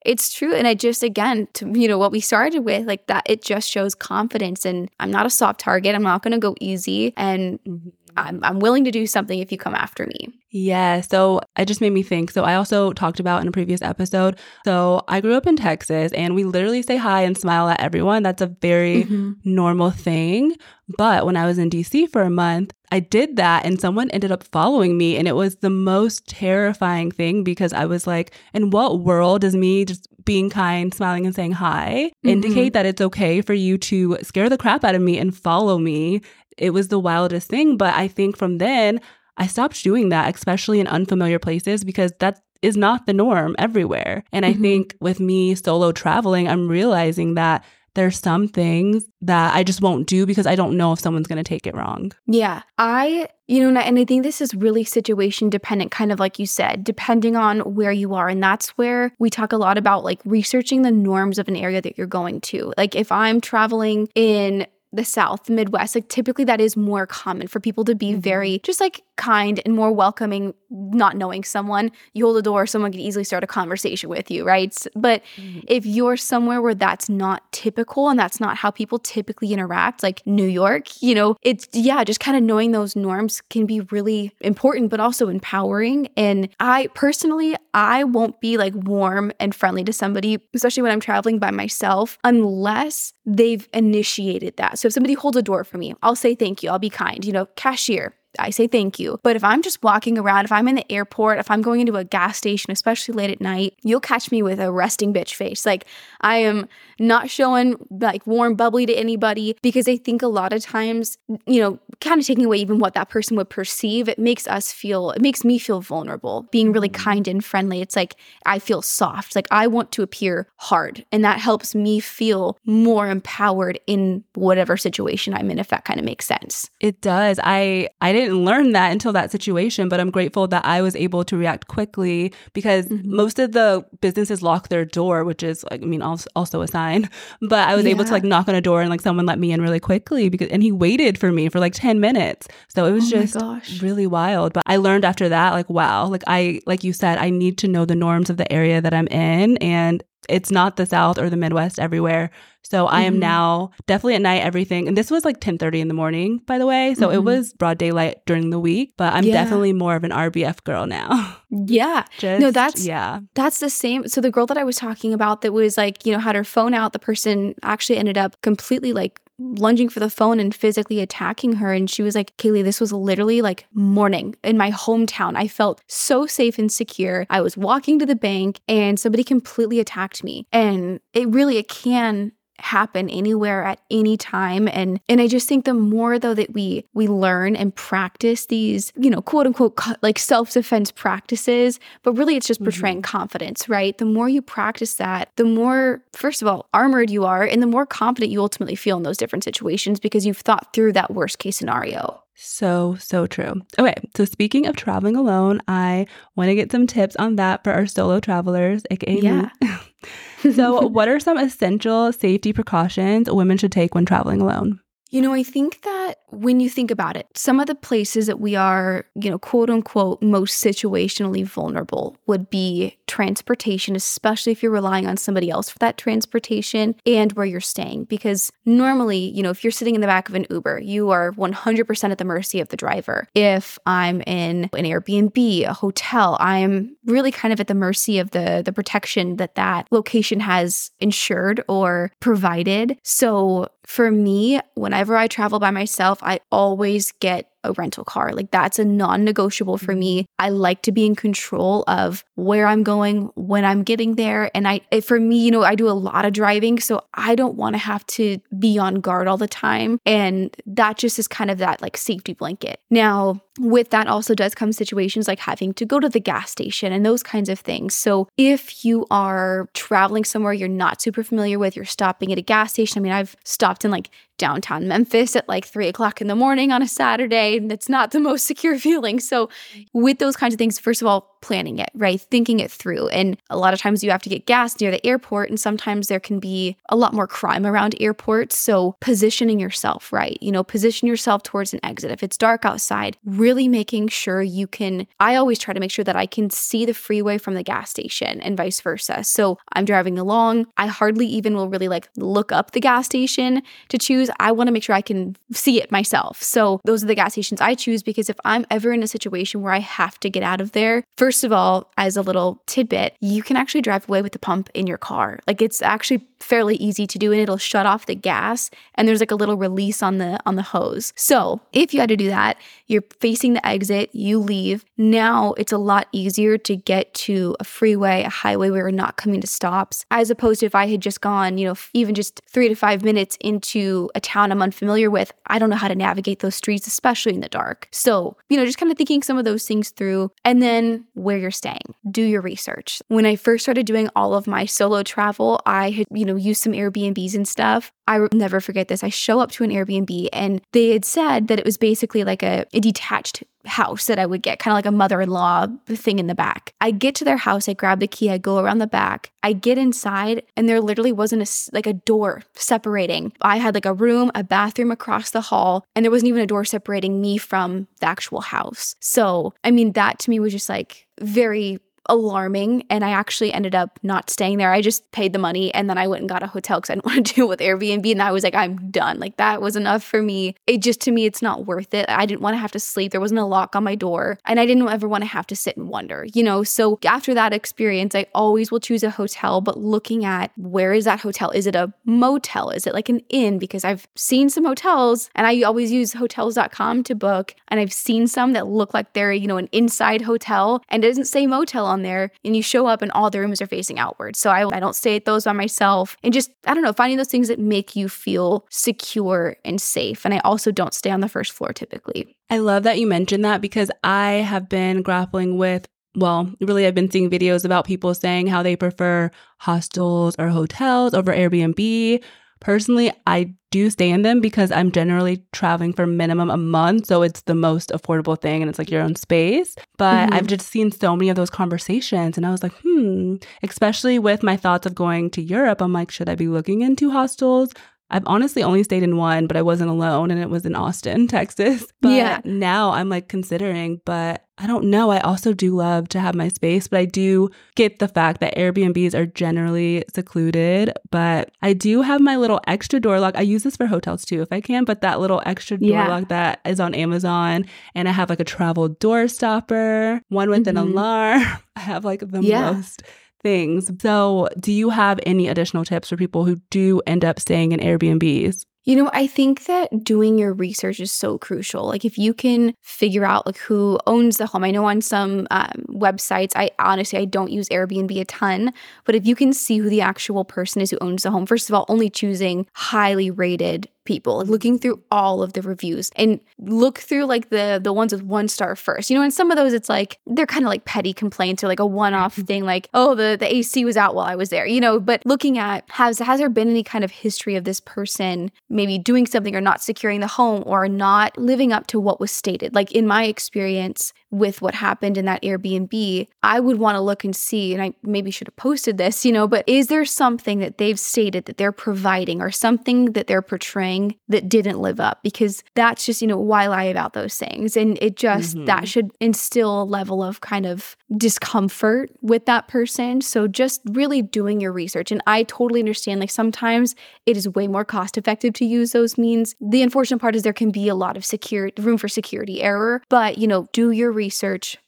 it's true. And I just, again, to, you know, what we started with, like that, it just shows confidence. And I'm not a soft target. I'm not going to go easy. And mm-hmm. I'm, I'm willing to do something if you come after me. Yeah. So it just made me think. So I also talked about in a previous episode. So I grew up in Texas and we literally say hi and smile at everyone. That's a very mm-hmm. normal thing. But when I was in DC for a month, I did that and someone ended up following me. And it was the most terrifying thing because I was like, in what world does me just being kind, smiling, and saying hi mm-hmm. indicate that it's okay for you to scare the crap out of me and follow me? It was the wildest thing. But I think from then, I stopped doing that, especially in unfamiliar places, because that is not the norm everywhere. And mm-hmm. I think with me solo traveling, I'm realizing that there's some things that I just won't do because I don't know if someone's going to take it wrong. Yeah. I, you know, and I think this is really situation dependent, kind of like you said, depending on where you are. And that's where we talk a lot about like researching the norms of an area that you're going to. Like if I'm traveling in the South, the Midwest, like typically that is more common for people to be mm-hmm. very just like kind and more welcoming, not knowing someone. You hold the door, someone can easily start a conversation with you, right? But mm-hmm. if you're somewhere where that's not typical and that's not how people typically interact, like New York, you know, it's yeah, just kind of knowing those norms can be really important, but also empowering. And I personally, I won't be like warm and friendly to somebody, especially when I'm traveling by myself, unless they've initiated that. So if somebody holds a door for me, I'll say thank you. I'll be kind. You know, cashier, I say thank you. But if I'm just walking around, if I'm in the airport, if I'm going into a gas station, especially late at night, you'll catch me with a resting bitch face. Like I am not showing like warm bubbly to anybody because I think a lot of times, you know, kind of taking away even what that person would perceive, it makes us feel, it makes me feel vulnerable. Being really mm-hmm. kind and friendly, it's like I feel soft. Like I want to appear hard. And that helps me feel more empowered in whatever situation I'm in, if that kind of makes sense. It does. I I didn't learn that until that situation, but I'm grateful that I was able to react quickly because mm-hmm. most of the businesses lock their door, which is like, I mean, also a sign. But I was yeah. able to like knock on a door and like someone let me in really quickly because and he waited for me for like 10 minutes. So it was oh just really wild. But I learned after that, like, wow, like I like you said, I need to know the norms of the area that I'm in. And it's not the South or the Midwest everywhere. So I am mm-hmm. now definitely at night everything. And this was like 10 30 in the morning, by the way. So mm-hmm. it was broad daylight during the week, but I'm yeah. definitely more of an RBF girl now. Yeah. Just, no, that's yeah. That's the same. So the girl that I was talking about that was like, you know, had her phone out, the person actually ended up completely like lunging for the phone and physically attacking her. And she was like, Kailee, this was literally like morning in my hometown. I felt so safe and secure. I was walking to the bank and somebody completely attacked me. And it really, it can happen anywhere at any time and and I just think the more though that we we learn and practice these you know quote unquote like self-defense practices but really it's just mm-hmm. portraying mm-hmm. confidence right the more you practice that the more first of all armored you are and the more confident you ultimately feel in those different situations because you've thought through that worst case scenario so, so true. Okay, so speaking of traveling alone, I want to get some tips on that for our solo travelers, aka yeah. me. so, what are some essential safety precautions women should take when traveling alone? You know, I think that when you think about it, some of the places that we are, you know, quote unquote, most situationally vulnerable would be transportation, especially if you're relying on somebody else for that transportation and where you're staying. Because normally, you know, if you're sitting in the back of an Uber, you are 100% at the mercy of the driver. If I'm in an Airbnb, a hotel, I'm really kind of at the mercy of the the protection that that location has insured or provided. So for me, whenever I travel by myself, I always get a rental car. Like that's a non negotiable for me. Mm-hmm. I like to be in control of where I'm going, when I'm getting there. And I, for me, you know, I do a lot of driving. So I don't want to have to be on guard all the time. And that just is kind of that like safety blanket. Now, with that also does come situations like having to go to the gas station and those kinds of things. So if you are traveling somewhere you're not super familiar with, you're stopping at a gas station. I mean, I've stopped in like downtown Memphis at like three o'clock in the morning on a Saturday, and it's not the most secure feeling. So, with those kinds of things, first of all, planning it, right? Thinking it through. And a lot of times you have to get gas near the airport, and sometimes there can be a lot more crime around airports. So, positioning yourself, right? You know, position yourself towards an exit. If it's dark outside, really making sure you can. I always try to make sure that I can see the freeway from the gas station and vice versa. So, I'm driving along. I hardly even will really like look up the gas station to choose. I want to make sure I can see it myself. So, those are the gas stations I choose because if I'm ever in a situation where I have to get out of there, first of all, as a little tidbit, you can actually drive away with the pump in your car. Like it's actually fairly easy to do and it'll shut off the gas and there's like a little release on the on the hose. So, if you had to do that, you're facing the exit, you leave. Now, it's a lot easier to get to a freeway, a highway where you're not coming to stops as opposed to if I had just gone, you know, even just 3 to 5 minutes into a town I'm unfamiliar with, I don't know how to navigate those streets especially in the dark. So, you know, just kind of thinking some of those things through and then where you're staying. Do your research. When I first started doing all of my solo travel, I had, you know, used some Airbnbs and stuff. I will never forget this. I show up to an Airbnb and they had said that it was basically like a, a detached house that I would get, kind of like a mother in law thing in the back. I get to their house, I grab the key, I go around the back, I get inside, and there literally wasn't a, like a door separating. I had like a room, a bathroom across the hall, and there wasn't even a door separating me from the actual house. So, I mean, that to me was just like very alarming and I actually ended up not staying there. I just paid the money and then I went and got a hotel because I didn't want to deal with Airbnb and I was like, I'm done. Like that was enough for me. It just to me, it's not worth it. I didn't want to have to sleep. There wasn't a lock on my door and I didn't ever want to have to sit and wonder, you know? So after that experience, I always will choose a hotel, but looking at where is that hotel? Is it a motel? Is it like an inn? Because I've seen some hotels and I always use hotels.com to book and I've seen some that look like they're, you know, an inside hotel and it doesn't say motel on there and you show up and all the rooms are facing outward. So I, I don't stay at those by myself and just, I don't know, finding those things that make you feel secure and safe. And I also don't stay on the first floor typically. I love that you mentioned that because I have been grappling with well, really, I've been seeing videos about people saying how they prefer hostels or hotels over Airbnb Personally, I do stay in them because I'm generally traveling for minimum a month. So it's the most affordable thing and it's like your own space. But mm-hmm. I've just seen so many of those conversations and I was like, hmm, especially with my thoughts of going to Europe. I'm like, should I be looking into hostels? I've honestly only stayed in one, but I wasn't alone and it was in Austin, Texas. But yeah. now I'm like considering, but I don't know. I also do love to have my space, but I do get the fact that Airbnbs are generally secluded. But I do have my little extra door lock. I use this for hotels too, if I can, but that little extra door yeah. lock that is on Amazon. And I have like a travel door stopper, one with mm-hmm. an alarm. I have like the yeah. most things. So, do you have any additional tips for people who do end up staying in Airbnbs? You know, I think that doing your research is so crucial. Like, if you can figure out like who owns the home, I know on some um, websites, I honestly I don't use Airbnb a ton, but if you can see who the actual person is who owns the home, first of all, only choosing highly rated people looking through all of the reviews and look through like the the ones with one star first you know and some of those it's like they're kind of like petty complaints or like a one-off thing like oh the the ac was out while i was there you know but looking at has has there been any kind of history of this person maybe doing something or not securing the home or not living up to what was stated? Like in my experience with what happened in that Airbnb, I would want to look and see, and I maybe should have posted this, you know, but is there something that they've stated that they're providing or something that they're portraying that didn't live up? Because that's just, you know, why lie about those things? And it just, mm-hmm. that should instill a level of kind of discomfort with that person. So just really doing your research. And I totally understand, like, sometimes it is way more cost effective to use those means. The unfortunate part is there can be a lot of security room for security error, but you know, do your research,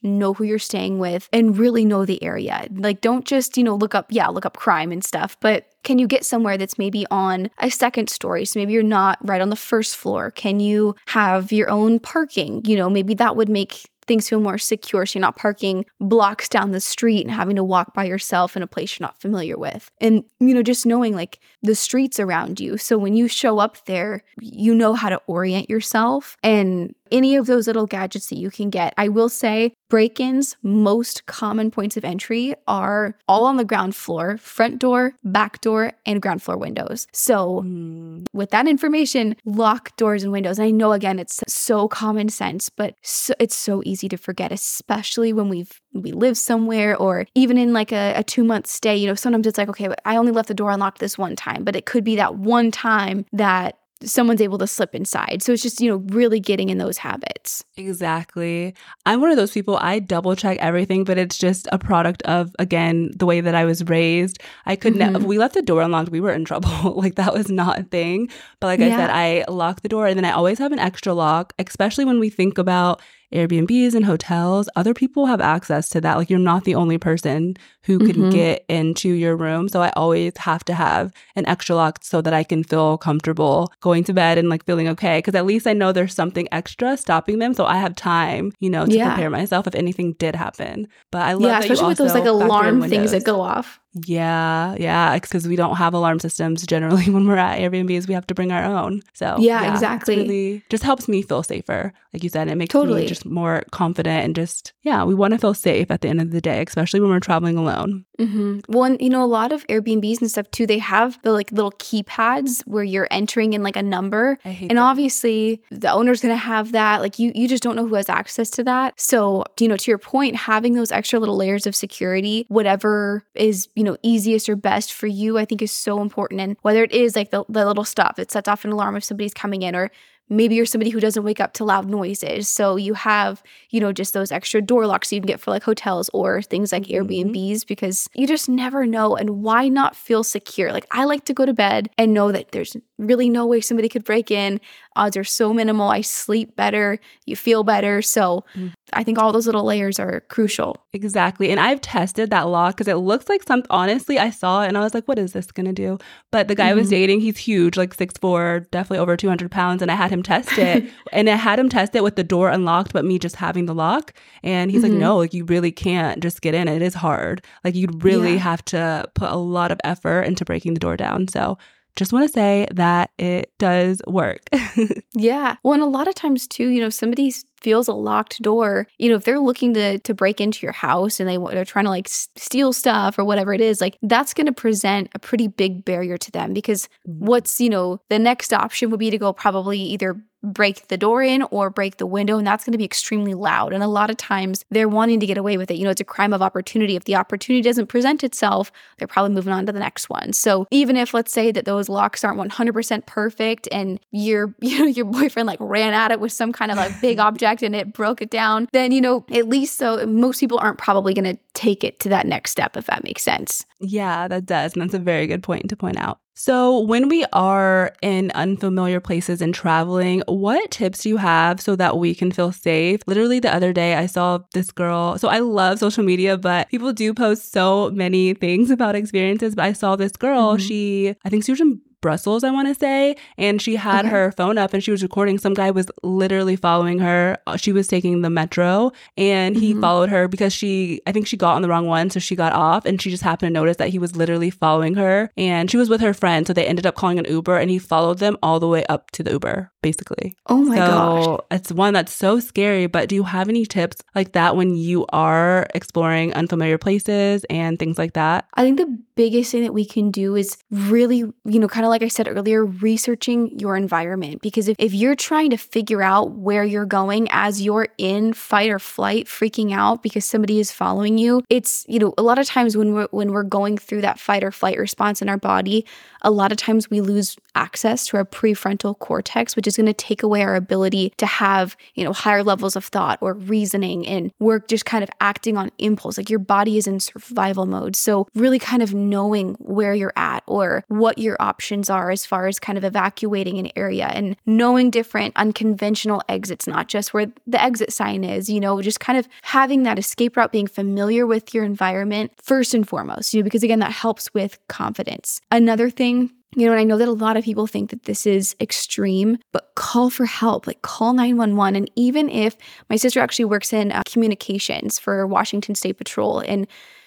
know who you're staying with, and really know the area. Like, don't just, you know, look up, yeah, look up crime and stuff, but can you get somewhere that's maybe on a second story? So maybe you're not right on the first floor. Can you have your own parking? You know, maybe that would make things feel more secure. So you're not parking blocks down the street and having to walk by yourself in a place you're not familiar with. And, you know, just knowing like the streets around you. So when you show up there, you know how to orient yourself and any of those little gadgets that you can get. I will say break ins, most common points of entry are all on the ground floor front door, back door, and ground floor windows. So, mm. with that information, lock doors and windows. I know, again, it's so common sense, but so, it's so easy to forget, especially when we've we live somewhere or even in like a, a two month stay you know sometimes it's like okay i only left the door unlocked this one time but it could be that one time that someone's able to slip inside. So it's just, you know, really getting in those habits. Exactly. I'm one of those people, I double check everything, but it's just a product of, again, the way that I was raised. I couldn't, mm-hmm. we left the door unlocked, we were in trouble. like that was not a thing. But like yeah. I said, I lock the door and then I always have an extra lock, especially when we think about Airbnbs and hotels, other people have access to that. Like you're not the only person who can mm-hmm. get into your room. So I always have to have an extra lock so that I can feel comfortable going to bed and like feeling okay. Cause at least I know there's something extra stopping them. So I have time, you know, to yeah. prepare myself if anything did happen. But I love yeah, especially with those like alarm things that go off. Yeah, yeah, because we don't have alarm systems generally when we're at Airbnbs. We have to bring our own. So yeah, yeah exactly. Really just helps me feel safer, like you said. It makes totally. me just more confident and just yeah, we want to feel safe at the end of the day, especially when we're traveling alone. Mm-hmm. Well, and, you know, a lot of Airbnbs and stuff too, they have the like little keypads where you're entering in like a number, and that. obviously the owner's gonna have that. Like you, you just don't know who has access to that. So you know, to your point, having those extra little layers of security, whatever is you know easiest or best for you, I think is so important. And whether it is like the, the little stuff that sets off an alarm if somebody's coming in, or maybe you're somebody who doesn't wake up to loud noises so you have you know just those extra door locks you can get for like hotels or things like mm-hmm. airbnbs because you just never know and why not feel secure like i like to go to bed and know that there's really no way somebody could break in odds are so minimal i sleep better you feel better so mm. I think all those little layers are crucial. Exactly. And I've tested that lock because it looks like some honestly, I saw it and I was like, what is this gonna do? But the guy mm-hmm. I was mm-hmm. dating, he's huge, like six four, definitely over 200 pounds. And I had him test it. and I had him test it with the door unlocked, but me just having the lock. And he's mm-hmm. like, no, like you really can't just get in. It is hard. Like you'd really yeah. have to put a lot of effort into breaking the door down. So just want to say that it does work. yeah. Well, and a lot of times too, you know, if somebody feels a locked door, you know, if they're looking to to break into your house and they they're trying to like steal stuff or whatever it is, like that's going to present a pretty big barrier to them because mm-hmm. what's, you know, the next option would be to go probably either break the door in or break the window, and that's going to be extremely loud. And a lot of times they're wanting to get away with it. You know, it's a crime of opportunity. If the opportunity doesn't present itself, they're probably moving on to the next one. So even if let's say that those locks aren't 100% perfect and your you know your boyfriend like ran at it with some kind of like big object and it broke it down, then you know at least so most people aren't probably going to take it to that next step if that makes sense. Yeah, that does. And that's a very good point to point out. So, when we are in unfamiliar places and traveling, what tips do you have so that we can feel safe? Literally, the other day, I saw this girl. So, I love social media, but people do post so many things about experiences. But I saw this girl, mm-hmm. she, I think she was in Brussels, I want to say. And she had okay. her phone up and she was recording. Some guy was literally following her. Uh, she was taking the metro and he mm-hmm. followed her because she, I think she got on the wrong one. So she got off and she just happened to notice that he was literally following her. And she was with her friend. So they ended up calling an Uber and he followed them all the way up to the Uber, basically. Oh my so gosh. It's one that's so scary. But do you have any tips like that when you are exploring unfamiliar places and things like that? I think the biggest thing that we can do is really, you know, kind of like I said earlier, researching your environment. Because if, if you're trying to figure out where you're going as you're in fight or flight, freaking out because somebody is following you, it's, you know, a lot of times when we're when we're going through that fight or flight response in our body, a lot of times we lose access to our prefrontal cortex, which is going to take away our ability to have, you know, higher levels of thought or reasoning and work just kind of acting on impulse. Like your body is in survival mode. So, really kind of knowing where you're at or what your options are as far as kind of evacuating an area and knowing different unconventional exits, not just where the exit sign is, you know, just kind of having that escape route, being familiar with your environment first and foremost, you know, because again, that helps with confidence. Another thing you know, and I know that a lot of people think that this is extreme, but call for help, like call 911. And even if my sister actually works in uh, communications for Washington State Patrol, and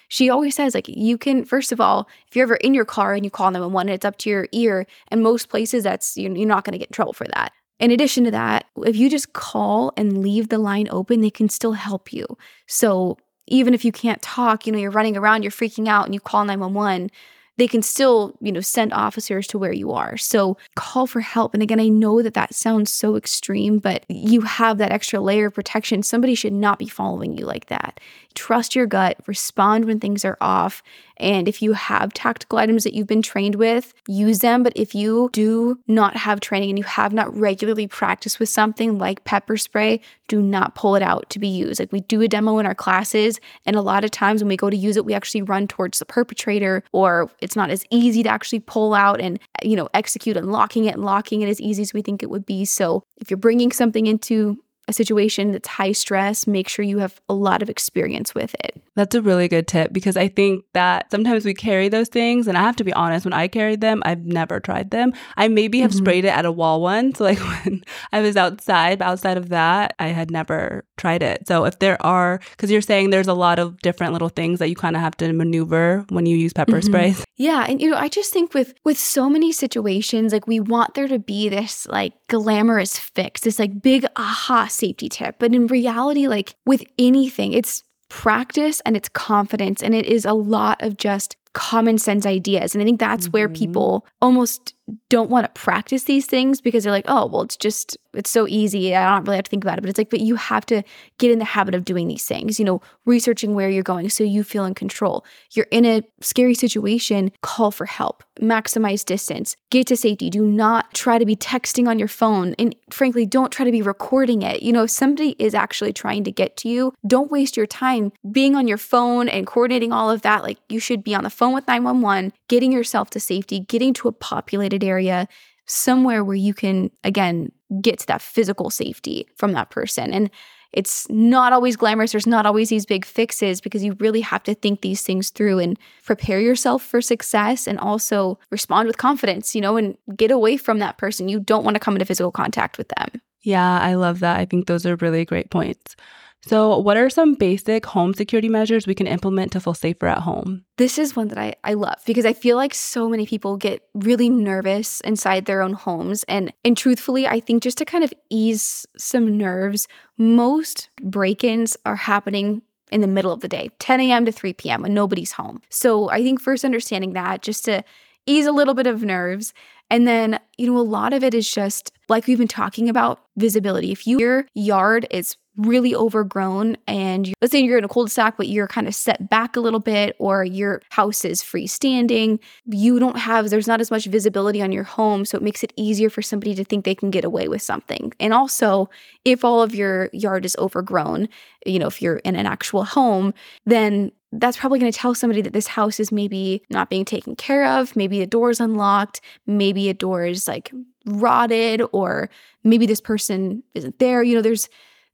she always says, like, you can, first of all, if you're ever in your car and you call 911, it's up to your ear. And most places, that's, you're not going to get in trouble for that. In addition to that, if you just call and leave the line open, they can still help you. So even if you can't talk, you know, you're running around, you're freaking out, and you call 911 they can still, you know, send officers to where you are. So call for help. And again, I know that that sounds so extreme, but you have that extra layer of protection. Somebody should not be following you like that. Trust your gut, respond when things are off, and if you have tactical items that you've been trained with, use them. But if you do not have training and you have not regularly practiced with something like pepper spray, do not pull it out to be used. Like we do a demo in our classes, and a lot of times when we go to use it, we actually run towards the perpetrator, or it's not as easy to actually pull out and, you know, execute unlocking it and locking it as easy as we think it would be. So if you're bringing something into a situation that's high stress, make sure you have a lot of experience with it. That's a really good tip because I think that sometimes we carry those things. And I have to be honest, when I carried them, I've never tried them. I maybe have mm-hmm. sprayed it at a wall once. Like when I was outside, but outside of that, I had never tried it. So if there are, because you're saying there's a lot of different little things that you kind of have to maneuver when you use pepper mm-hmm. sprays. Yeah. And, you know, I just think with, with so many situations, like we want there to be this like glamorous fix, this like big aha safety tip. But in reality, like with anything, it's practice and it's confidence. And it is a lot of just common sense ideas. And I think that's mm-hmm. where people almost don't want to practice these things because they're like, oh, well, it's just, it's so easy. I don't really have to think about it. But it's like, but you have to get in the habit of doing these things, you know, researching where you're going so you feel in control. You're in a scary situation, call for help, maximize distance, get to safety. Do not try to be texting on your phone. And frankly, don't try to be recording it. You know, if somebody is actually trying to get to you, don't waste your time being on your phone and coordinating all of that. Like, you should be on the phone with 911, getting yourself to safety, getting to a populated area, somewhere where you can, again, get to that physical safety from that person. And it's not always glamorous. There's not always these big fixes because you really have to think these things through and prepare yourself for success and also respond with confidence, you know, and get away from that person. You don't want to come into physical contact with them. Yeah, I love that. I think those are really great points. So, what are some basic home security measures we can implement to feel safer at home? This is one that I, I love because I feel like so many people get really nervous inside their own homes. And, and truthfully, I think just to kind of ease some nerves, most break ins are happening in the middle of the day, 10 a.m. to 3 p.m. when nobody's home. So, I think first understanding that just to ease a little bit of nerves. And then, you know, a lot of it is just like we've been talking about visibility. If you, your yard is really overgrown and let's say you're in a cul-de-sac but you're kind of set back a little bit or your house is freestanding you don't have there's not as much visibility on your home so it makes it easier for somebody to think they can get away with something and also if all of your yard is overgrown you know if you're in an actual home then that's probably going to tell somebody that this house is maybe not being taken care of maybe a door's unlocked maybe a door is like rotted or maybe this person isn't there you know there's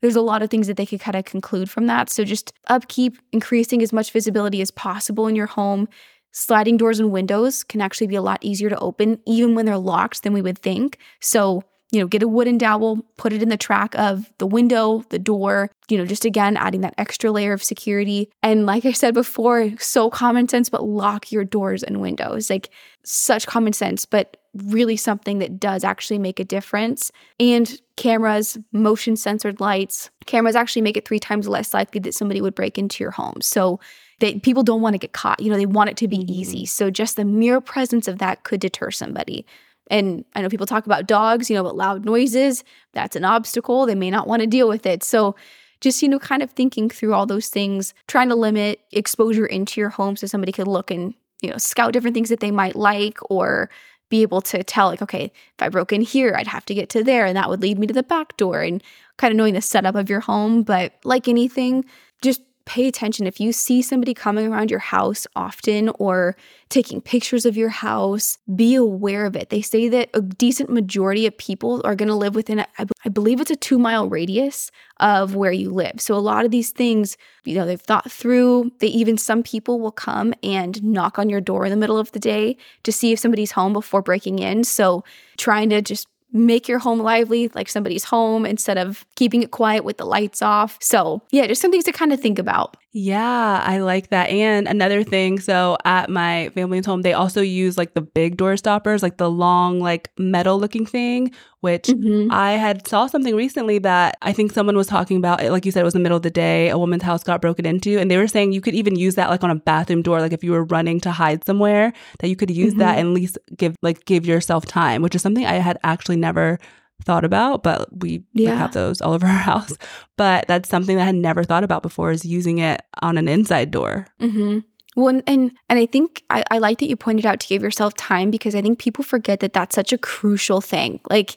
there's a lot of things that they could kind of conclude from that. So just upkeep, increasing as much visibility as possible in your home. Sliding doors and windows can actually be a lot easier to open, even when they're locked, than we would think. So, you know, get a wooden dowel, put it in the track of the window, the door, you know, just again, adding that extra layer of security. And like I said before, so common sense, but lock your doors and windows. Like such common sense, but really something that does actually make a difference. And cameras, motion censored lights, cameras actually make it three times less likely that somebody would break into your home. So that people don't want to get caught. You know, they want it to be Mm-hmm. easy. So just the mere presence of that could deter somebody. And I know people talk about dogs, you know, but loud noises, that's an obstacle. They may not want to deal with it. So just, you know, kind of thinking through all those things, trying to limit exposure into your home so somebody could look and, you know, scout different things that they might like or be able to tell, like, okay, if I broke in here, I'd have to get to there and that would lead me to the back door and kind of knowing the setup of your home. But like anything, just pay attention. If you see somebody coming around your house often or taking pictures of your house be aware of it. They say that a decent majority of people are going to live within a, I, believe it's a two mile radius of where you live. So a lot of these things you know they've thought through. They even some people will come and knock on your door in the middle of the day to see if somebody's home before breaking in. So trying to just make your home lively like somebody's home instead of keeping it quiet with the lights off. So, yeah, just some things to kind of think about. Yeah, I like that. And another thing, so at my family's home, they also use like the big door stoppers, like the long, like metal looking thing, which Mhm. I had saw something recently that I think someone was talking about. It, like you said, it was the middle of the day. A woman's house got broken into, and they were saying you could even use that like on a bathroom door, like if you were running to hide somewhere, that you could use that and at least give like give yourself time, which is something I had actually never thought about, but we we have those all over our house. But that's something that I had never thought about before is using it on an inside door. Mm-hmm. Well, and, and and I think I, I like that you pointed out to give yourself time because I think people forget that that's such a crucial thing. Like,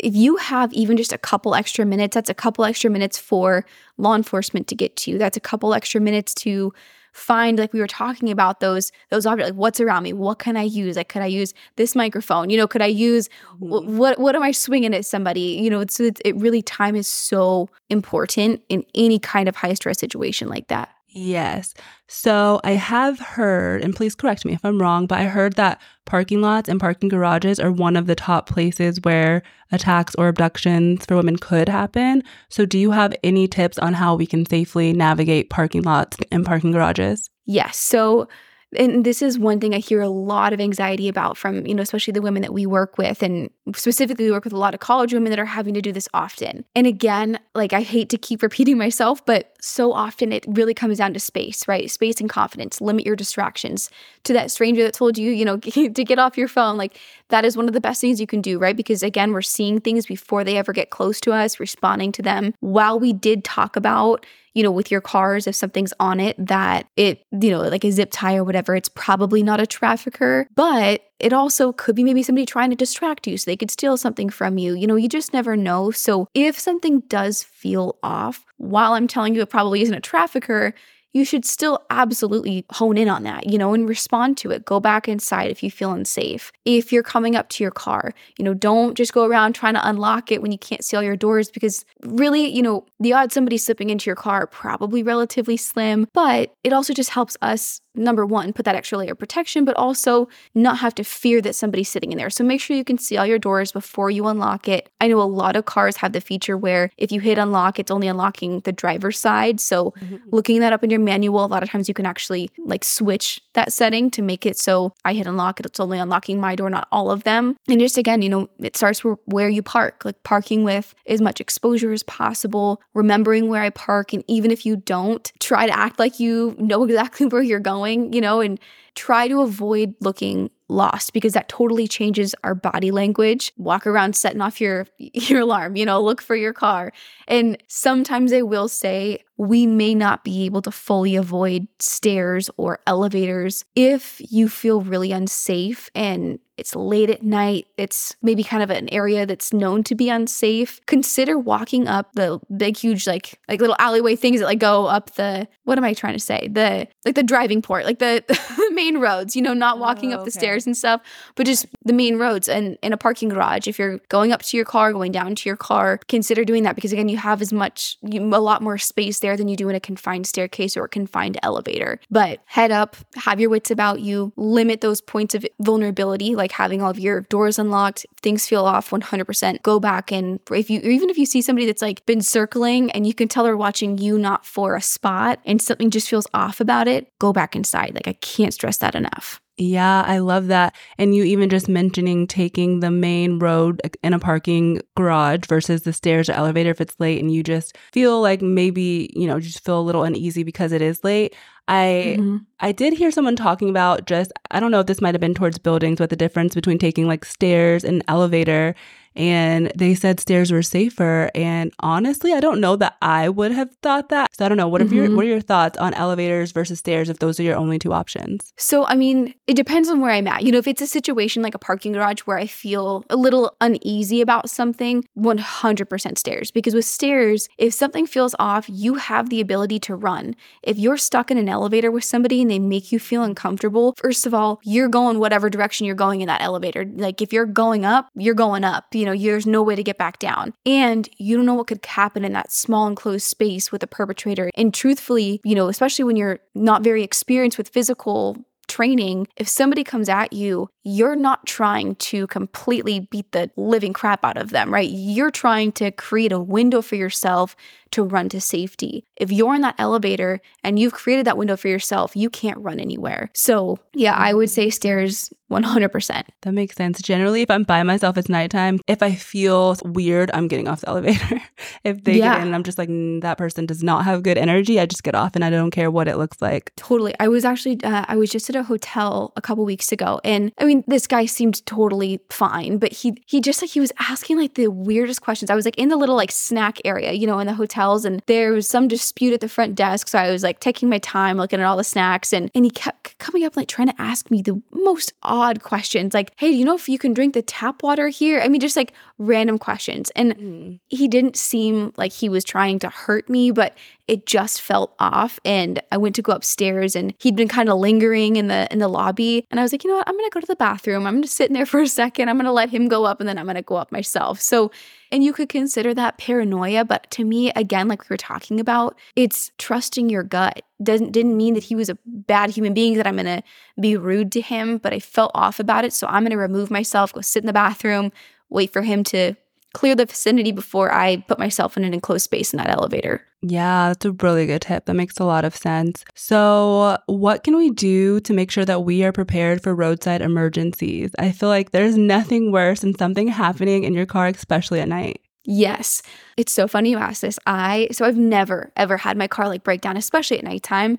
if you have even just a couple extra minutes, that's a couple extra minutes for law enforcement to get to. you. That's a couple extra minutes to find like we were talking about those those objects like what's around me? What can i use? Like could i use this microphone? You know could i use wh- mm-hmm. what what am i swinging at somebody? You know it's, it's it really time is so important in any kind of high stress situation like that Yes. So I have heard, and please correct me if I'm wrong, but I heard that parking lots and parking garages are one of the top places where attacks or abductions for women could happen. So do you have any tips on how we can safely navigate parking lots and parking garages? Yes. So, and this is one thing I hear a lot of anxiety about from, you know, especially the women that we work with. And specifically, we work with a lot of college women that are having to do this often. And again, like I hate to keep repeating myself, but so often it really comes down to space, right? Space and confidence. Limit your distractions. To that stranger that told you, you know, to get off your phone, like that is one of the best things you can do, right? Because again, we're seeing things before they ever get close to us, responding to them. While we did talk about, you know, with your cars, if something's on it that it, you know, like a zip tie or whatever, it's probably not a trafficker, but it also could be maybe somebody trying to distract you so they could steal something from you. You know, you just never know. So if something does feel off, while I'm telling you it probably isn't a trafficker, you should still absolutely hone in on that, you know, and respond to it. Go back inside if you feel unsafe. If you're coming up to your car, you know, don't just go around trying to unlock it when you can't see all your doors because really, you know, the odds somebody slipping into your car are probably relatively slim, but it also just helps us number one, put that extra layer of protection, but also not have to fear that somebody's sitting in there. So make sure you can see all your doors before you unlock it. I know a lot of cars have the feature where if you hit unlock, it's only unlocking the driver's side. So mm-hmm. looking that up in your manual, a lot of times you can actually like switch that setting to make it so I hit unlock it's only unlocking my door, not all of them. And just again, you know, it starts where, where you park, like parking with as much exposure as possible, remembering where I park. And even if you don't, try to act like you know exactly where you're going, you know, and try to avoid looking lost because that totally changes our body language. Walk around setting off your your alarm, you know, look for your car. And sometimes I will say we may not be able to fully avoid stairs or elevators if you feel really unsafe and it's late at night, it's maybe kind of an area that's known to be unsafe. Consider walking up the big huge like like little alleyway things that like go up the what am I trying to say? The like the driving port, like the, the main roads, you know, not walking Oh, up the oh, stairs and stuff, but just the main roads and in a parking garage. If you're going up to your car, going down to your car, consider doing that because again, you have as much you, a lot more space there than you do in a confined staircase or a confined elevator. But head up, have your wits about you, limit those points of vulnerability, like having all of your doors unlocked. Things feel off 100%, go back and if you, even if you see somebody that's like been circling and you can tell they're watching you, not for a spot, and something just feels off about it, go back inside. Like, I can't stress that enough. Yeah, I love that. And you even just mentioning taking the main road in a parking garage versus the stairs or elevator if it's late and you just feel like maybe, you know, just feel a little uneasy because it is late. I mm-hmm. I did hear someone talking about just I don't know if this might have been towards buildings, but the difference between taking like stairs and elevator and they said stairs were safer. And honestly, I don't know that I would have thought that. So I don't know. What are mm-hmm. your what are your thoughts on elevators versus stairs if those are your only two options? So I mean, it depends on where I'm at. You know, if it's a situation like a parking garage where I feel a little uneasy about something, 100% stairs. Because with stairs, if something feels off, you have the ability to run. If you're stuck in an elevator with somebody and they make you feel uncomfortable, first of all, you're going whatever direction you're going in that elevator. Like if you're going up, you're going up you know, there's no way to get back down. And you don't know what could happen in that small enclosed space with a perpetrator. And truthfully, you know, especially when you're not very experienced with physical training, if somebody comes at you, you're not trying to completely beat the living crap out of them, right? You're trying to create a window for yourself to run to safety. If you're in that elevator and you've created that window for yourself, you can't run anywhere. So, yeah, I would say stairs 100%. That makes sense. Generally, if I'm by myself, it's nighttime. If I feel weird, I'm getting off the elevator. if they yeah. get in and I'm just like, mm, that person does not have good energy, I just get off and I don't care what it looks like. Totally. I was actually, uh, I was just at a hotel a couple weeks ago and I mean, this guy seemed totally fine, but he, he just like, he was asking like the weirdest questions. I was like in the little like snack area, you know, in the hotel hotels and there was some dispute at the front desk. So I was like taking my time looking at all the snacks and, and he kept coming up like trying to ask me the most odd questions like, hey, do you know if you can drink the tap water here? I mean, just like random questions. And mm. he didn't seem like he was trying to hurt me, but it just felt off and I went to go upstairs and he'd been kind of lingering in the in the lobby and I was like, "You know what? I'm going to go to the bathroom. I'm going to sit in there for a second. I'm going to let him go up and then I'm going to go up myself." So and you could consider that paranoia, but to me, again, like we were talking about, it's trusting your gut. Doesn't didn't mean that he was a bad human being, that I'm gonna be rude to him, but I felt off about it. So I'm gonna remove myself, go sit in the bathroom, wait for him to clear the vicinity before I put myself in an enclosed space in that elevator. Yeah, that's a really good tip. That makes a lot of sense. So, what can we do to make sure that we are prepared for roadside emergencies? I feel like there's nothing worse than something happening in your car, especially at night. Yes. It's so funny you ask this. I so I've never ever had my car like break down, especially at nighttime.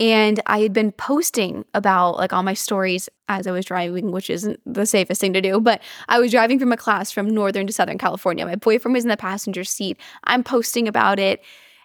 And I had been posting about like all my stories as I was driving, which isn't the safest thing to do, but I was driving from a class from Northern to Southern California. My boyfriend was in the passenger seat. I'm posting about it.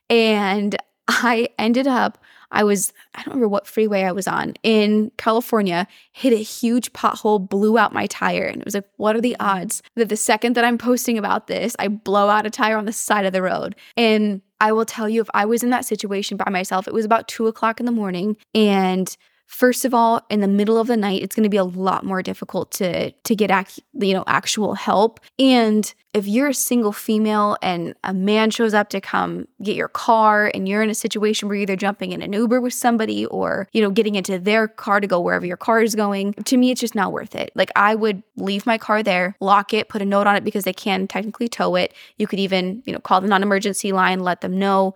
And I ended up, I was, I don't remember what freeway I was on in California, hit a huge pothole, blew out my tire. And it was like, what are the mm. odds that the second that I'm posting about this, I blow out a tire on the side of the road? And I will tell you, if I was in that situation by myself, it was about two o'clock in the morning. And First of all, in the middle of the night, it's going to be a lot more difficult to to get ac- you know actual help. And if you're a single female and a man shows up to come get your car and you're in a situation where you're either jumping in an Uber with somebody or, you know, getting into their car to go wherever your car is going, to me it's just not worth it. Like I would leave my car there, lock it, put a note on it because they can technically tow it. You could even, you know, call the non-emergency line, let them know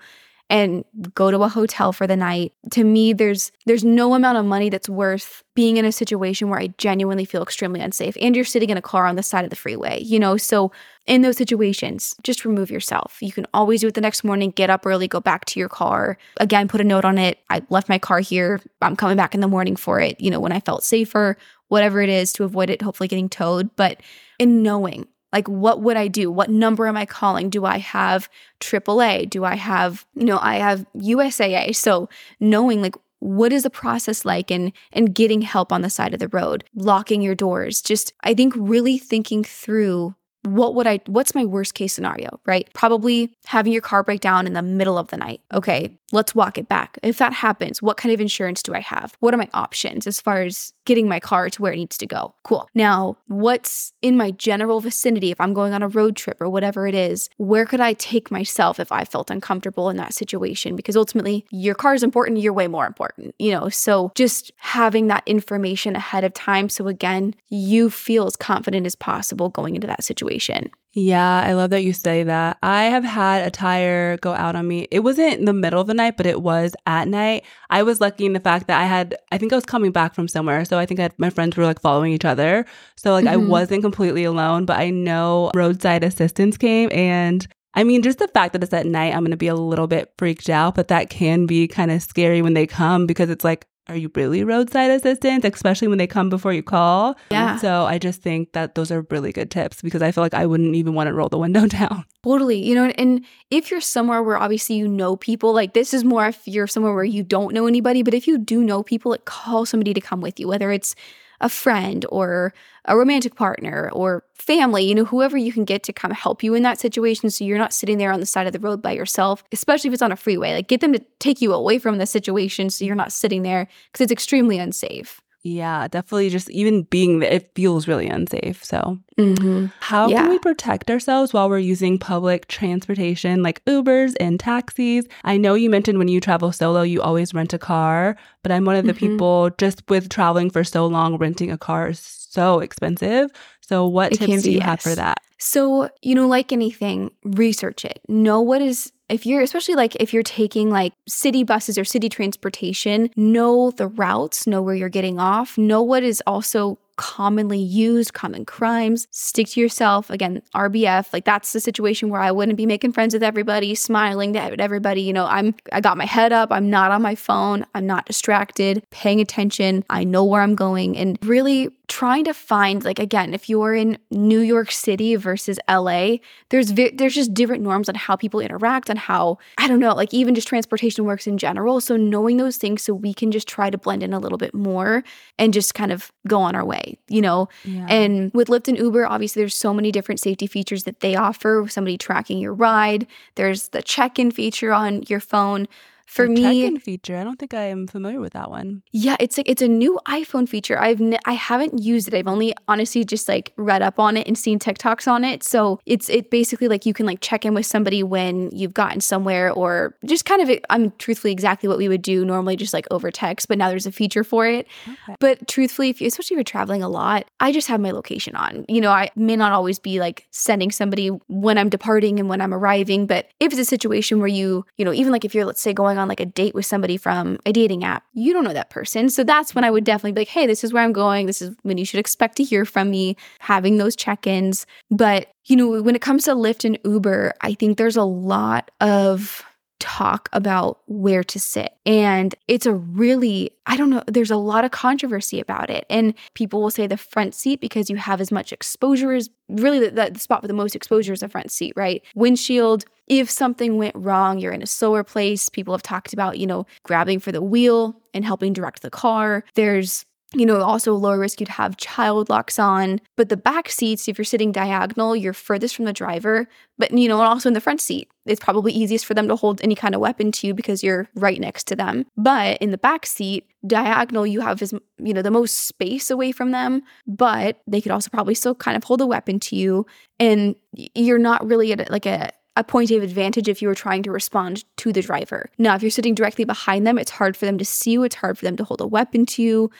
and go to a hotel for the night. To me, there's there's no amount of money that's worth being in a situation where I genuinely feel extremely unsafe and you're sitting in a car on the side of the freeway, you know? So in those situations, just remove yourself. You can always do it the next morning, get up early, go back to your car. Again, put a note on it. I left my car here. I'm coming back in the morning for it, you know, when I felt safer, whatever it is to avoid it hopefully getting towed, but in knowing like, what would I do? What number am I calling? Do I have AAA? Do I have, you know, I have USAA. So knowing like what is the process like and and getting help on the side of the road, locking your doors, just I think really thinking through what would I what's my worst case scenario, right? Probably having your car break down in the middle of the night. Okay, let's walk it back. If that happens, what kind of insurance do I have? What are my options as far as getting my car to where it needs to go? Cool. Now, what's in my general vicinity if I'm going on a road trip or whatever it is? Where could I take myself if I felt uncomfortable in that situation? Because ultimately, your car is important, you're way more important, you know? So just having that information ahead of time so again, you feel as confident as possible going into that situation situation. Yeah, I love that you say that. I have had a tire go out on me. It wasn't in the middle of the night, but it was at night. I was lucky in the fact that I had, I think I was coming back from somewhere. So I think I had, my friends were like following each other. So like mm-hmm. I wasn't completely alone, but I know roadside assistance came and I mean, just the fact that it's at night, I'm going to be a little bit freaked out, but that can be kind of scary when they come because it's like, are you really roadside assistance, especially when they come before you call? Yeah. So I just think that those are really good tips because I feel like I wouldn't even want to roll the window down. Totally. You know, and if you're somewhere where obviously you know people, like this is more if you're somewhere where you don't know anybody, but if you do know people, like call somebody to come with you, whether it's a friend or a romantic partner or family, you know, whoever you can get to come help you in that situation so you're not sitting there on the side of the road by yourself, especially if it's on a freeway. Like get them to take you away from the situation so you're not sitting there because it's extremely unsafe. Yeah, definitely. Just even being there, it feels really unsafe. So, mm-hmm. how yeah. can we protect ourselves while we're using public transportation like Ubers and taxis? I know you mentioned when you travel solo, you always rent a car, but I'm one of the mm-hmm. people just with traveling for so long, renting a car is so expensive. So, what it tips do you yes. have for that? So, you know, like anything, research it. Know what is if you're especially like if you're taking like city buses or city transportation, know the routes, know where you're getting off, know what is also commonly used, common crimes. Stick to yourself. Again, RBF, like that's the situation where I wouldn't be making friends with everybody, smiling at everybody. You know, I'm I got my head up, I'm not on my phone, I'm not distracted, paying attention, I know where I'm going, and really trying to find like again if you're in New York City versus LA there's vi- there's just different norms on how people interact on how I don't know like even just transportation works in general. So knowing those things so we can just try to blend in a little bit more and just kind of go on our way you know? Yeah. and with Lyft and Uber obviously there's so many different safety features that they offer. Somebody tracking your ride there's the check-in feature on your phone for the me feature. I don't think i am familiar with that one. Yeah it's like it's a new iphone feature. I've n- i haven't used it. I've only honestly just like read up on it and seen tiktoks on it. So it's it basically like you can like check in with somebody when you've gotten somewhere or just kind of i'm mean, truthfully exactly what we would do normally just like over text but now there's a feature for it. Okay. but truthfully if you especially if you're traveling a lot i just have my location on. You know i may not always be like sending somebody when i'm departing and when i'm arriving but if it's a situation where you you know even like if you're let's say going on like a date with somebody from a dating app, you don't know that person. So that's when I would definitely be like, hey, this is where I'm going. This is when you should expect to hear from me, having those check ins. But, you know, when it comes to Lyft and Uber, I think there's a lot of talk about where to sit. And it's a really, I don't know, there's a lot of controversy about it. And people will say the front seat because you have as much exposure as really the, the spot with the most exposure is the front seat, right? Windshield, if something went wrong, you're in a slower place. People have talked about, you know, grabbing for the wheel and helping direct the car. There's you know, also lower risk, you'd have child locks on. But the back seats, if you're sitting diagonal, you're furthest from the driver. But, you know, and also in the front seat, it's probably easiest for them to hold any kind of weapon to you because you're right next to them. But in the back seat, diagonal, you have as, you know, the most space away from them, but they could also probably still kind of hold a weapon to you. And you're not really at like a, a point of advantage if you were trying to respond to the driver. Now, if you're sitting directly behind them, it's hard for them to see you, it's hard for them to hold a weapon to you.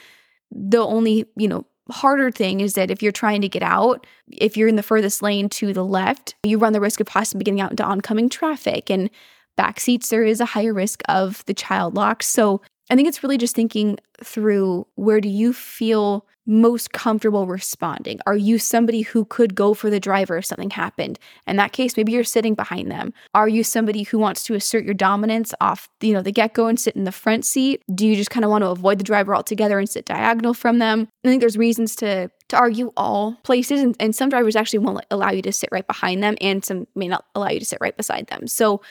The only, you know, harder thing is that if you're trying to get out, if you're in the furthest lane to the left, you run the risk of possibly getting out into oncoming traffic. And back seats, there is a higher risk of the child locks. So I think it's really just thinking through where do you feel most comfortable responding? Are you somebody who could go for the driver if something happened? In that case, maybe you're sitting behind them. Are you somebody who wants to assert your dominance off, you know, the get-go and sit in the front seat? Do you just kind of want to avoid the driver altogether and sit diagonal from them? I think there's reasons to to argue all places and, and some drivers actually won't allow you to sit right behind them and some may not allow you to sit right beside them. So,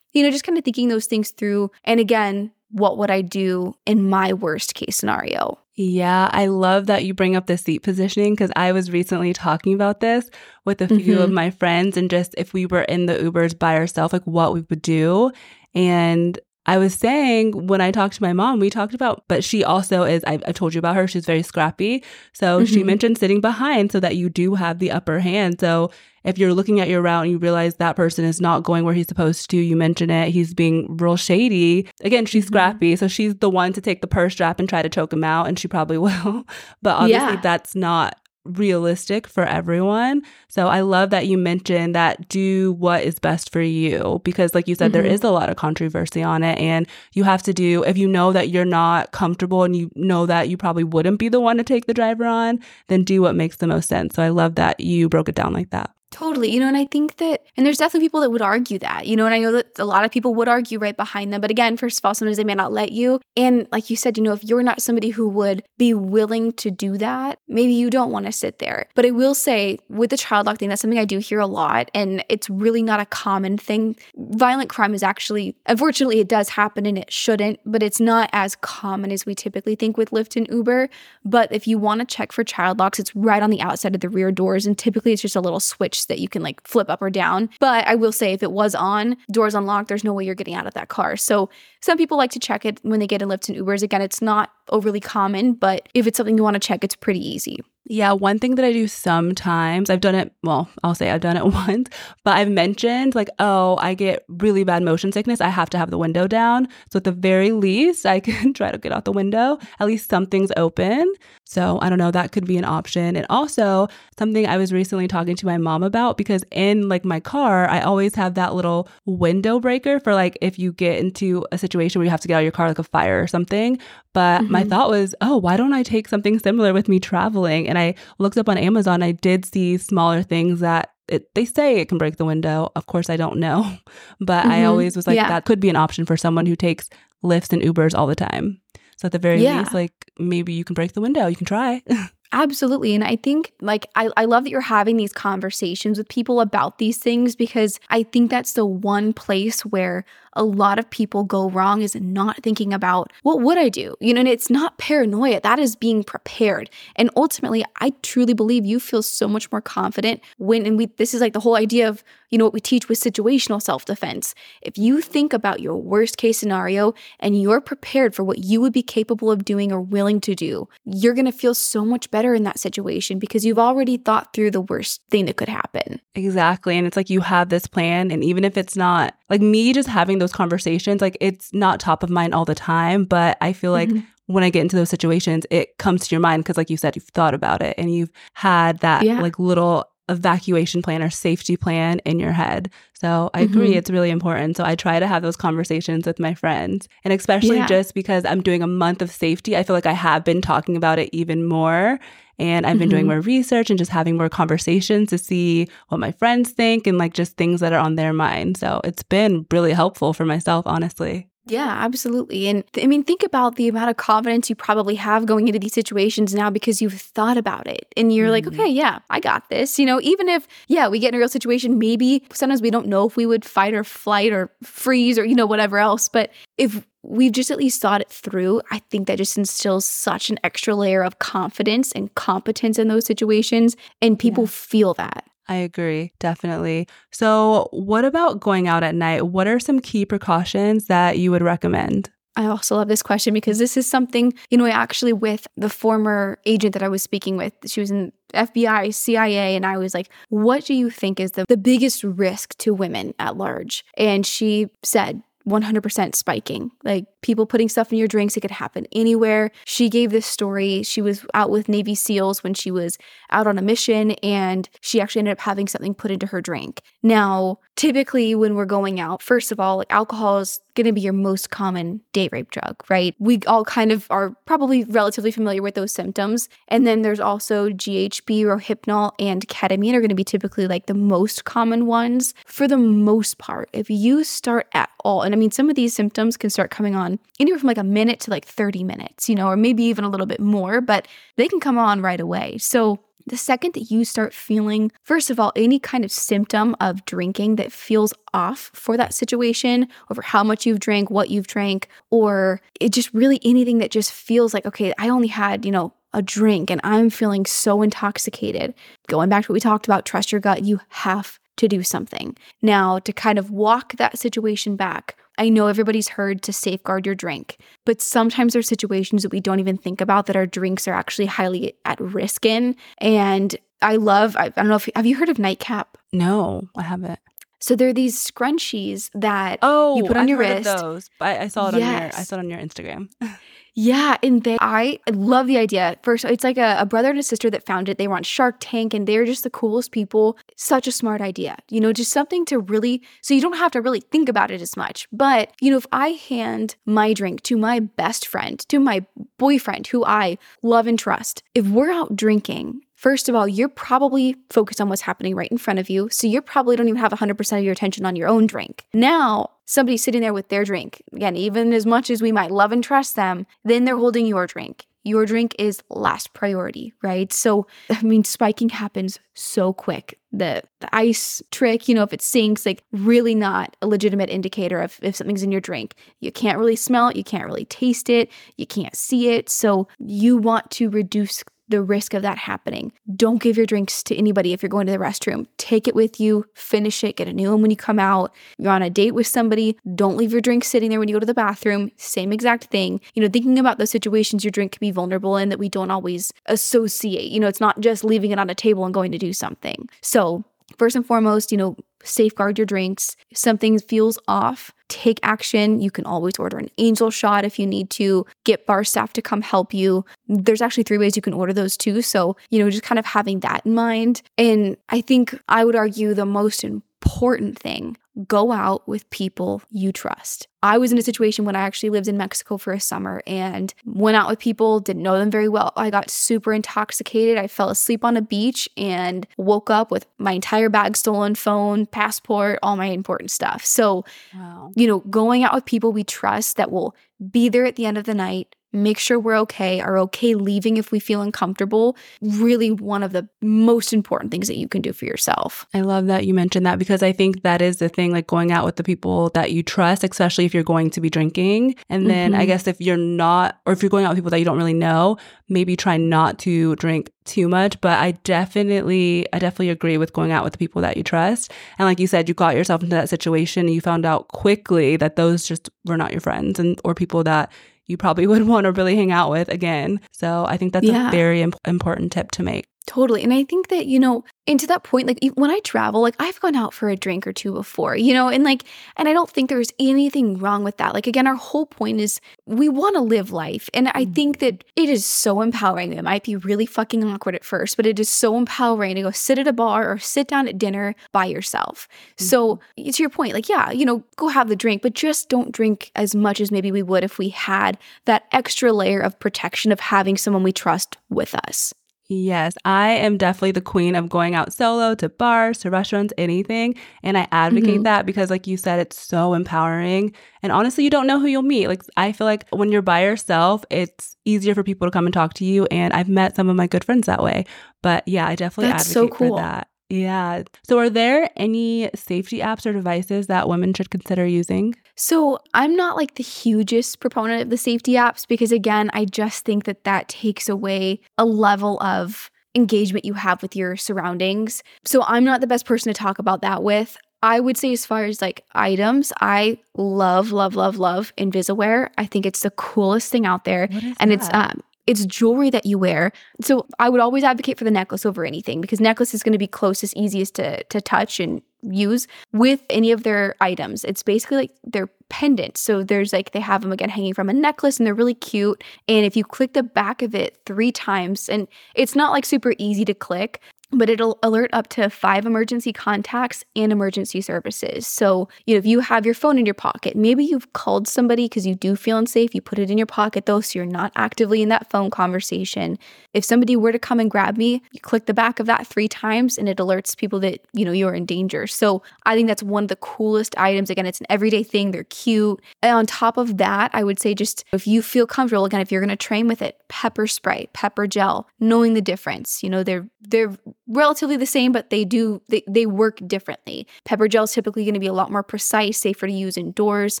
you know, just kind of thinking those things through. And again, what would I do in my worst case scenario? Yeah, I love that you bring up the seat positioning because I was recently talking about this with a few mm-hmm. of my friends and just if we were in the Ubers by ourselves, like what we would do. And I was saying when I talked to my mom, we talked about, but she also is, I, I told you about her, she's very scrappy. So mm-hmm. she mentioned sitting behind so that you do have the upper hand. So if you're looking at your route and you realize that person is not going where he's supposed to, you mention it, he's being real shady. Again, she's mm-hmm. scrappy. So she's the one to take the purse strap and try to choke him out, and she probably will. but obviously, yeah. that's not realistic for everyone. So I love that you mentioned that do what is best for you because like you said mm-hmm. there is a lot of controversy on it and you have to do if you know that you're not comfortable and you know that you probably wouldn't be the one to take the driver on, then do what makes the most sense. So I love that you broke it down like that. Totally. You know, and I think that, and there's definitely people that would argue that, you know, and I know that a lot of people would argue right behind them. But again, first of all, sometimes they may not let you. And like you said, you know, if you're not somebody who would be willing to do that, maybe you don't want to sit there. But I will say with the child lock thing, that's something I do hear a lot. And it's really not a common thing. Violent crime is actually, unfortunately, it does happen and it shouldn't, but it's not as common as we typically think with Lyft and Uber. But if you want to check for child locks, it's right on the outside of the rear doors. And typically it's just a little switch that you can like flip up or down. But I will say, if it was on, doors unlocked, there's no way you're getting out of that car. So some people like to check it when they get in Lyft and Ubers. Again, it's not overly common, but if it's something you want to check, it's pretty easy. Yeah, one thing that I do sometimes, I've done it, well, I'll say I've done it once, but I've mentioned like, oh, I get really bad motion sickness. I have to have the window down. So at the very least, I can try to get out the window. At least something's open. So I don't know, that could be an option. And also, something I was recently talking to my mom about because in like my car, I always have that little window breaker for like if you get into a situation where you have to get out of your car, like a fire or something. But mm-hmm. my thought was, oh, why don't I take something similar with me traveling? And I looked up on Amazon. I did see smaller things that it, they say it can break the window. Of course, I don't know, but mm-hmm. I always was like, yeah. that could be an option for someone who takes Lyfts and Ubers all the time. So at the very yeah. least, like maybe you can break the window. You can try. Absolutely. And I think, like, I, I love that you're having these conversations with people about these things because I think that's the one place where a lot of people go wrong is not thinking about what would I do? You know, and it's not paranoia. That is being prepared. And ultimately, I truly believe you feel so much more confident when, and we, this is like the whole idea of, you know, what we teach with situational self defense. If you think about your worst case scenario and you're prepared for what you would be capable of doing or willing to do, you're going to feel so much better in that situation because you've already thought through the worst thing that could happen. Exactly. And it's like you have this plan. And even if it's not like me just having those conversations, like it's not top of mind all the time, but I feel like mm-hmm when I get into those situations, it comes to your mind because, like you said, you've thought about it and you've had that yeah. like little evacuation plan or safety plan in your head. So I agree, mm-hmm. it's really important. So I try to have those conversations with my friends. And especially yeah. just because I'm doing a month of safety, I feel like I have been talking about it even more. And I've been mm-hmm. doing more research and just having more conversations to see what my friends think and like just things that are on their mind. So it's been really helpful for myself, honestly. Yeah, absolutely. And I mean, think about the amount of confidence you probably have going into these situations now because you've thought about it and you're mm-hmm. like, okay, yeah, I got this. You know, even if, yeah, we get in a real situation, maybe sometimes we don't know if we would fight or flight or freeze or, you know, whatever else. But if we've just at least thought it through, I think that just instills such an extra layer of confidence and competence in those situations. And people yeah. feel that. I agree, definitely. So, what about going out at night? What are some key precautions that you would recommend? I also love this question because this is something, you know, actually with the former agent that I was speaking with, she was in FBI, CIA, and I was like, what do you think is the, the biggest risk to women at large? And she said, 100% spiking. Like people putting stuff in your drinks, it could happen anywhere. She gave this story. She was out with Navy SEALs when she was out on a mission and she actually ended up having something put into her drink. Now, typically when we're going out, first of all, like alcohol is going to be your most common date rape drug, right? We all kind of are probably relatively familiar with those symptoms. And then there's also GHB Rohypnol and ketamine are going to be typically like the most common ones. For the most part, if you start at all, and I mean, some of these symptoms can start coming on anywhere from like a minute to like 30 minutes, you know, or maybe even a little bit more, but they can come on right away. So the second that you start feeling, first of all, any kind of symptom of drinking that feels off for that situation, over how much you've drank, what you've drank, or it just really anything that just feels like, okay, I only had, you know, a drink and I'm feeling so intoxicated. Going back to what we talked about, trust your gut, you have to do something. Now, to kind of walk that situation back, I know everybody's heard to safeguard your drink, but sometimes there's situations that we don't even think about that our drinks are actually highly at risk in. And I love, I, I don't know if, have you heard of Nightcap? No, I haven't. So there are these scrunchies that oh, you put on I've your wrist. those. I, I saw it yes. on your I saw it on your Instagram. Yeah, and they I love the idea. First, it's like a, a, brother and a sister that found it. They were on Shark Tank and they're just the coolest people. Such a smart idea. You know, just something to really so you don't have to really think about it as much. But, you know, if I hand my drink to my best friend, to my boyfriend who I love and trust, if we're out drinking First of all, you're probably focused on what's happening right in front of you. So you probably don't even have 100% of your attention on your own drink. Now, somebody's sitting there with their drink. Again, even as much as we might love and trust them, then they're holding your drink. Your drink is last priority, right? So, I mean, spiking happens so quick. The, the ice trick, you know, if it sinks, like really not a legitimate indicator of if something's in your drink. You can't really smell it, you can't really taste it, you can't see it. So, you want to reduce the risk of that happening. Don't give your drinks to anybody if you're going to the restroom. Take it with you, finish it, get a new one when you come out. You're on a date with somebody, don't leave your drink sitting there when you go to the bathroom. Same exact thing. You know, thinking about those situations your drink can be vulnerable in that we don't always associate. You know, it's not just leaving it on a table and going to do something. So, first and foremost, you know, safeguard your drinks. If something feels off, take action. You can always order an angel shot if you need to, get bar staff to come help you. There's actually three ways you can order those too. So, you know, just kind of having that in mind. And I think I would argue the most important thing go out with people you trust. I was in a situation when I actually lived in Mexico for a summer and went out with people, didn't know them very well. I got super intoxicated. I fell asleep on a beach and woke up with my entire bag stolen, phone, passport, all my important stuff. So, wow. you know, going out with people we trust that will be there at the end of the night, make sure we're okay, are okay leaving if we feel uncomfortable, really one of the most important things that you can do for yourself. I love that you mentioned that because I think that is the thing like going out with the people that you trust, especially if you're going to be drinking. And then mm-hmm. I guess if you're not, or if you're going out with people that you don't really know, maybe try not to drink too much. But I definitely, I definitely agree with going out with the people that you trust. And like you said, you got yourself into that situation and you found out quickly that those just were not your friends and or people that you probably would want to really hang out with again. So I think that's yeah. a very imp- important tip to make. Totally. And I think that, you know, and to that point, like when I travel, like I've gone out for a drink or two before, you know, and like, and I don't think there's anything wrong with that. Like, again, our whole point is we want to live life. And I think that it is so empowering. It might be really fucking awkward at first, but it is so empowering to go sit at a bar or sit down at dinner by yourself. Mm-hmm. So, to your point, like, yeah, you know, go have the drink, but just don't drink as much as maybe we would if we had that extra layer of protection of having someone we trust with us. Yes, I am definitely the queen of going out solo to bars, to restaurants, anything. And I advocate mm-hmm. that because, like you said, it's so empowering. And honestly, you don't know who you'll meet. Like, I feel like when you're by yourself, it's easier for people to come and talk to you. And I've met some of my good friends that way. But yeah, I definitely That's advocate so cool. for that. Yeah. So, are there any safety apps or devices that women should consider using? So, I'm not like the hugest proponent of the safety apps because, again, I just think that that takes away a level of engagement you have with your surroundings. So, I'm not the best person to talk about that with. I would say, as far as like items, I love, love, love, love InvisaWear. I think it's the coolest thing out there. and that? it's um, it's jewelry that you wear. So I would always advocate for the necklace over anything because necklace is going to be closest, easiest to to touch and use with any of their items. It's basically like their pendants. So there's like they have them again hanging from a necklace and they're really cute. And if you click the back of it 3 times and it's not like super easy to click, but it'll alert up to five emergency contacts and emergency services. So, you know, if you have your phone in your pocket, maybe you've called somebody because you do feel unsafe, you put it in your pocket though, so you're not actively in that phone conversation. If somebody were to come and grab me, you click the back of that three times and it alerts people that, you know, you're in danger. So I think that's one of the coolest items. Again, it's an everyday thing, they're cute. And on top of that, I would say just if you feel comfortable, again, if you're gonna train with it, pepper spray, pepper gel, knowing the difference. You know, they're they're relatively the same, but they do they, they work differently. Pepper gel is typically going to be a lot more precise, safer to use indoors.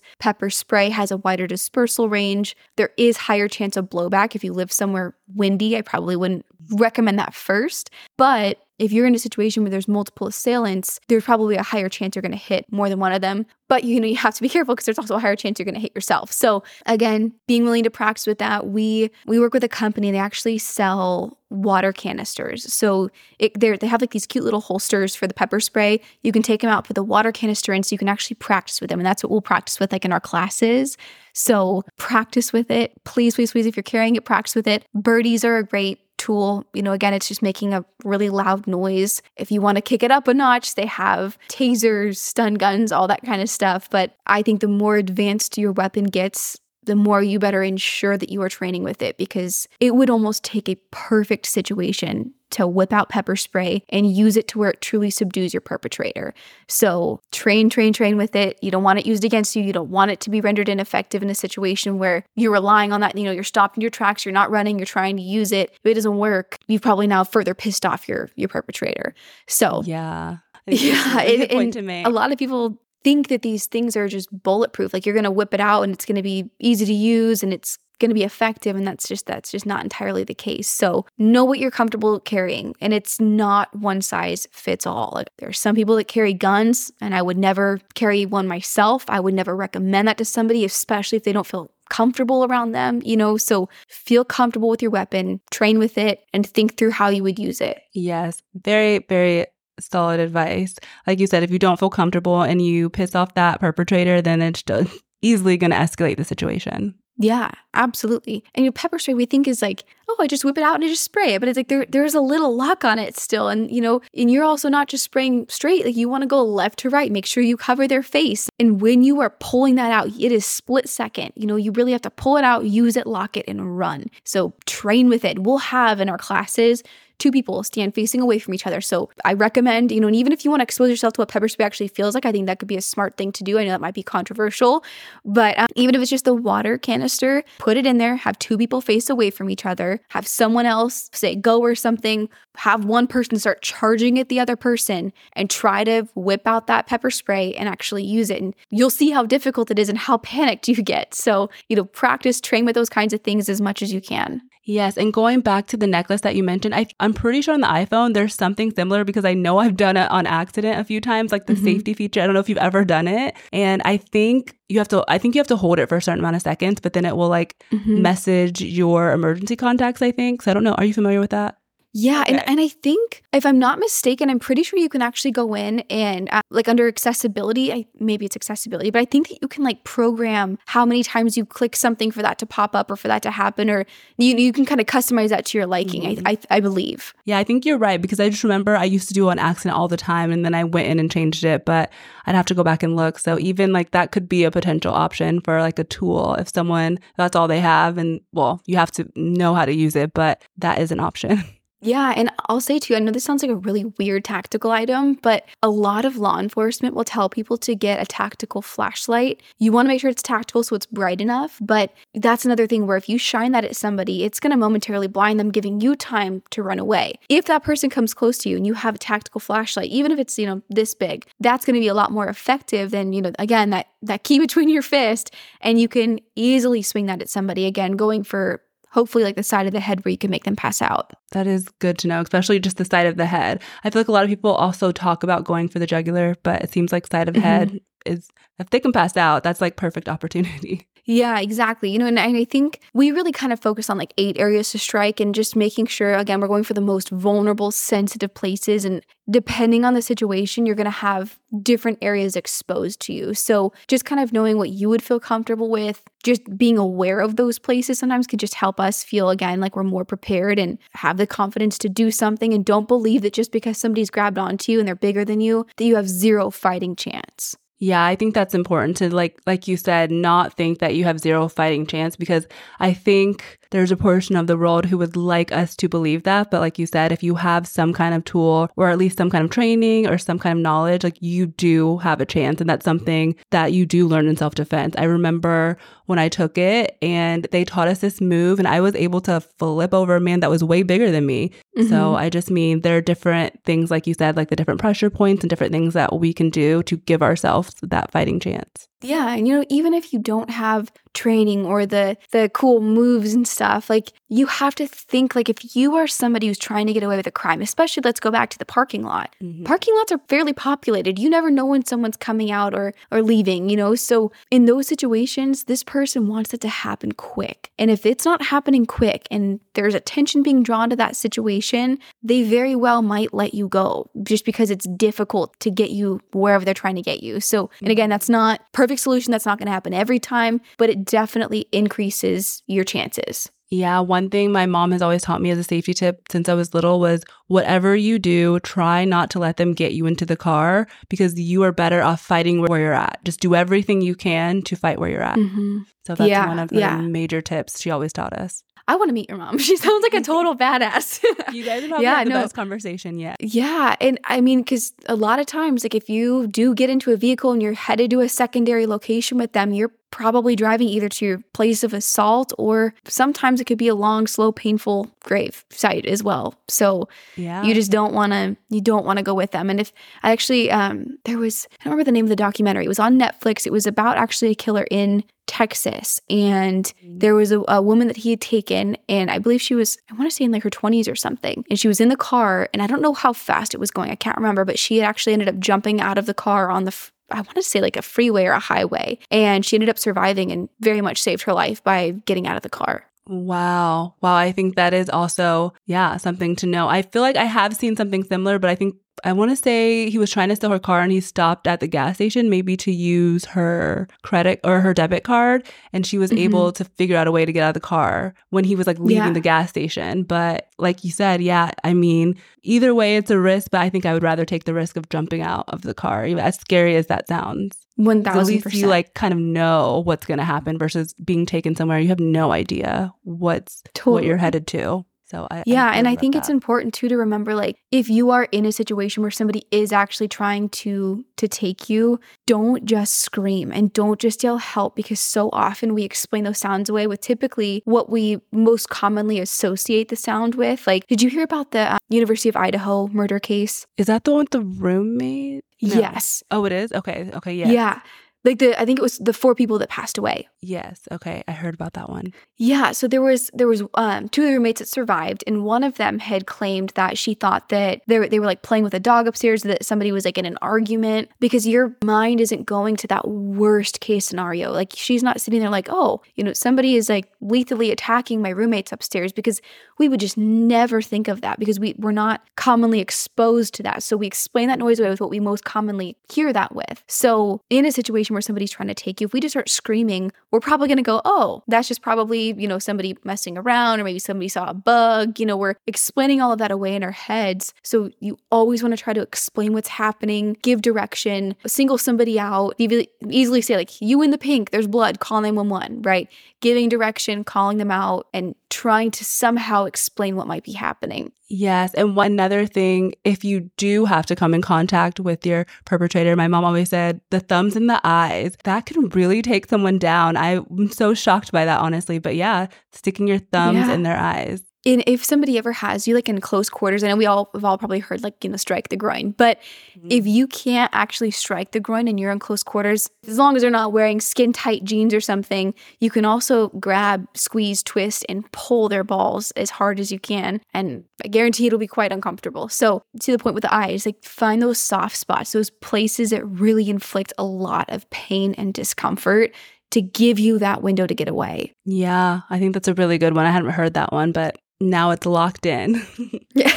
Pepper spray has a wider dispersal range. There is higher chance of blowback if you live somewhere windy, I probably wouldn't recommend that first. But if you're in a situation where there's multiple assailants, there's probably a higher chance you're going to hit more than one of them. But you know, you have to be careful because there's also a higher chance you're going to hit yourself. So again, being willing to practice with that. We we work with a company. They actually sell water canisters. So it, they they have like these cute little holsters for the pepper spray. You can take them out, put the water canister in, so you can actually practice with them. And that's what we'll practice with, like in our classes. So practice with it. Please, please, please. If you're carrying it, practice with it. Birdies are a great tool. You know, again, it's just making a really loud noise. If you want to kick it up a notch, they have tasers, stun guns, all that kind of stuff. But I think the more advanced your weapon gets, the more you better ensure that you are training with it because it would almost take a perfect situation to whip out pepper spray and use it to where it truly subdues your perpetrator. So, train, train, train with it. You don't want it used against you. You don't want it to be rendered ineffective in a situation where you're relying on that. You know, you're stopping your tracks, you're not running, you're trying to use it. If it doesn't work, you've probably now further pissed off your your perpetrator. So, yeah. Yeah, it, point to make. a lot of people think that these things are just bulletproof. Like you're going to whip it out and it's going to be easy to use and it's going to be effective and that's just that's just not entirely the case. So, know what you're comfortable carrying and it's not one size fits all. Like there are some people that carry guns and I would never carry one myself. I would never recommend that to somebody especially if they don't feel comfortable around them, you know? So feel comfortable with your weapon, train with it, and think through how you would use it. Yes, very, very solid advice. Like you said, if you don't feel comfortable and you piss off that perpetrator, then it's just easily going to escalate the situation. Yeah, absolutely. And your pepper spray we think is like, oh, I just whip it out and I just spray it. But it's like there there's a little lock on it still. And you know, and you're also not just spraying straight, like you want to go left to right. Make sure you cover their face. And when you are pulling that out, it is split second. You know, you really have to pull it out, use it, lock it, and run. So train with it. We'll have in our classes two people stand facing away from each other. So I recommend, you know, and even if you want to expose yourself to what pepper spray actually feels like, I think that could be a smart thing to do. I know that might be controversial, but um, even if it's just the water canister, put it in there, have two people face away from each other, have someone else say go or something, have one person start charging at the other person and try to whip out that pepper spray and actually use it. And you'll see how difficult it is and how panicked you get. So, you know, practice, train with those kinds of things as much as you can. Yes, and going back to the necklace that you mentioned, I, I'm pretty sure on the iPhone there's something similar because I know I've done it on accident a few times, like the mm-hmm. safety feature. I don't know if you've ever done it, and I think you have to. I think you have to hold it for a certain amount of seconds, but then it will like mm-hmm. message your emergency contacts. I think so. I don't know. Are you familiar with that? Yeah, okay. and, and I think if I'm not mistaken, I'm pretty sure you can actually go in and uh, like under accessibility, I, maybe it's accessibility, but I think that you can like program how many times you click something for that to pop up or for that to happen, or you you can kind of customize that to your liking. Mm-hmm. I, I I believe. Yeah, I think you're right because I just remember I used to do it on accident all the time, and then I went in and changed it, but I'd have to go back and look. So even like that could be a potential option for like a tool if someone that's all they have, and well, you have to know how to use it, but that is an option. Yeah, and I'll say too, I know this sounds like a really weird tactical item, but a lot of law enforcement will tell people to get a tactical flashlight. You want to make sure it's tactical so it's bright enough, but that's another thing where if you shine that at somebody, it's going to momentarily blind them, giving you time to run away. If that person comes close to you and you have a tactical flashlight, even if it's, you know, this big, that's going to be a lot more effective than, you know, again, that that key between your fist and you can easily swing that at somebody again going for hopefully like the side of the head where you can make them pass out. That is good to know, especially just the side of the head. I feel like a lot of people also talk about going for the jugular, but it seems like side of mm-hmm. head is if they can pass out, that's like perfect opportunity. Yeah, exactly. You know, and I think we really kind of focus on like eight areas to strike and just making sure, again, we're going for the most vulnerable, sensitive places. And depending on the situation, you're going to have different areas exposed to you. So just kind of knowing what you would feel comfortable with, just being aware of those places sometimes can just help us feel, again, like we're more prepared and have the confidence to do something. And don't believe that just because somebody's grabbed onto you and they're bigger than you, that you have zero fighting chance. Yeah, I think that's important to like like you said, not think that you have zero fighting chance because I think there's a portion of the world who would like us to believe that. But like you said, if you have some kind of tool or at least some kind of training or some kind of knowledge, like you do have a chance. And that's something that you do learn in self defense. I remember when I took it and they taught us this move and I was able to flip over a man that was way bigger than me. Mm-hmm. So I just mean there are different things, like you said, like the different pressure points and different things that we can do to give ourselves that fighting chance. Yeah, and you know, even if you don't have training or the the cool moves and stuff, like you have to think like if you are somebody who's trying to get away with a crime, especially let's go back to the parking lot. Mm-hmm. Parking lots are fairly populated. You never know when someone's coming out or or leaving, you know? So in those situations, this person wants it to happen quick. And if it's not happening quick and there's attention being drawn to that situation, they very well might let you go just because it's difficult to get you wherever they're trying to get you. So, and again, that's not perfect solution. That's not going to happen every time, but it definitely increases your chances. Yeah, one thing my mom has always taught me as a safety tip since I was little was whatever you do, try not to let them get you into the car because you are better off fighting where you're at. Just do everything you can to fight where you're at. Mm-hmm. So that's yeah, one of the yeah. major tips she always taught us. I want to meet your mom. She sounds like a total badass. you guys have yeah, the no. best conversation yet. Yeah. And I mean, because a lot of times, like if you do get into a vehicle and you're headed to a secondary location with them, you're probably driving either to your place of assault or sometimes it could be a long, slow, painful grave site as well. So yeah. you just don't want to you don't want to go with them. And if I actually um there was I don't remember the name of the documentary. It was on Netflix. It was about actually a killer in Texas and mm. there was a, a woman that he had taken and I believe she was I want to say in like her 20s or something. And she was in the car and I don't know how fast it was going. I can't remember, but she had actually ended up jumping out of the car on the I want to say like a freeway or a highway. And she ended up surviving and very much saved her life by getting out of the car. Wow. Wow. I think that is also, yeah, something to know. I feel like I have seen something similar, but I think I want to say he was trying to steal her car and he stopped at the gas station maybe to use her credit or her debit card and she was mm-hmm. able to figure out a way to get out of the car when he was like leaving yeah. the gas station but like you said yeah I mean either way it's a risk but I think I would rather take the risk of jumping out of the car even as scary as that sounds 1000%. at least you like kind of know what's going to happen versus being taken somewhere you have no idea what's totally. what you're headed to so I Yeah, I and I think that. it's important too to remember like if you are in a situation where somebody is actually trying to to take you, don't just scream and don't just yell help because so often we explain those sounds away with typically what we most commonly associate the sound with. Like did you hear about the uh, University of Idaho murder case? Is that the one with the roommate? No. Yes. Oh, it is? Okay. Okay, yeah. Yeah like the i think it was the four people that passed away. Yes. Okay. I heard about that one. Yeah. So there was there was um, two of the roommates that survived and one of them had claimed that she thought that they were, they were like playing with a dog upstairs that somebody was like in an argument because your mind isn't going to that worst case scenario. Like she's not sitting there like oh you know somebody is like lethally attacking my roommates upstairs because we would just never think of that because we we're not commonly exposed to that. So we explain that noise away with what we most commonly hear that with. So in a situation situation where somebody's trying to take you, if we just start screaming, we're probably going to go, oh, that's just probably, you know, somebody messing around or maybe somebody saw a bug. You know, we're explaining all of that away in our heads. So you always want to try to explain what's happening, give direction, single somebody out, easily say, like, you in the pink, there's blood, call 911, right? Giving direction, calling them out, and trying to somehow explain what might be happening. Yes. And one other thing, if you do have to come in contact with your perpetrator, my mom always said the thumbs in the eyes, that can really take someone down. I'm so shocked by that, honestly. But yeah, sticking your thumbs yeah. in their eyes in if somebody ever has you like in close quarters, I know we all have all probably heard like you know strike the groin, but mm-hmm. if you can't actually strike the groin and you're in close quarters, as long as they're not wearing skin tight jeans or something, you can also grab, squeeze, twist, and pull their balls as hard as you can, and I guarantee it'll be quite uncomfortable. So to the point with the eyes, like find those soft spots, those places that really inflict a lot of pain and discomfort to give you that window to get away. Yeah, I think that's a really good one. I hadn't heard that one, but now it's locked in. yeah.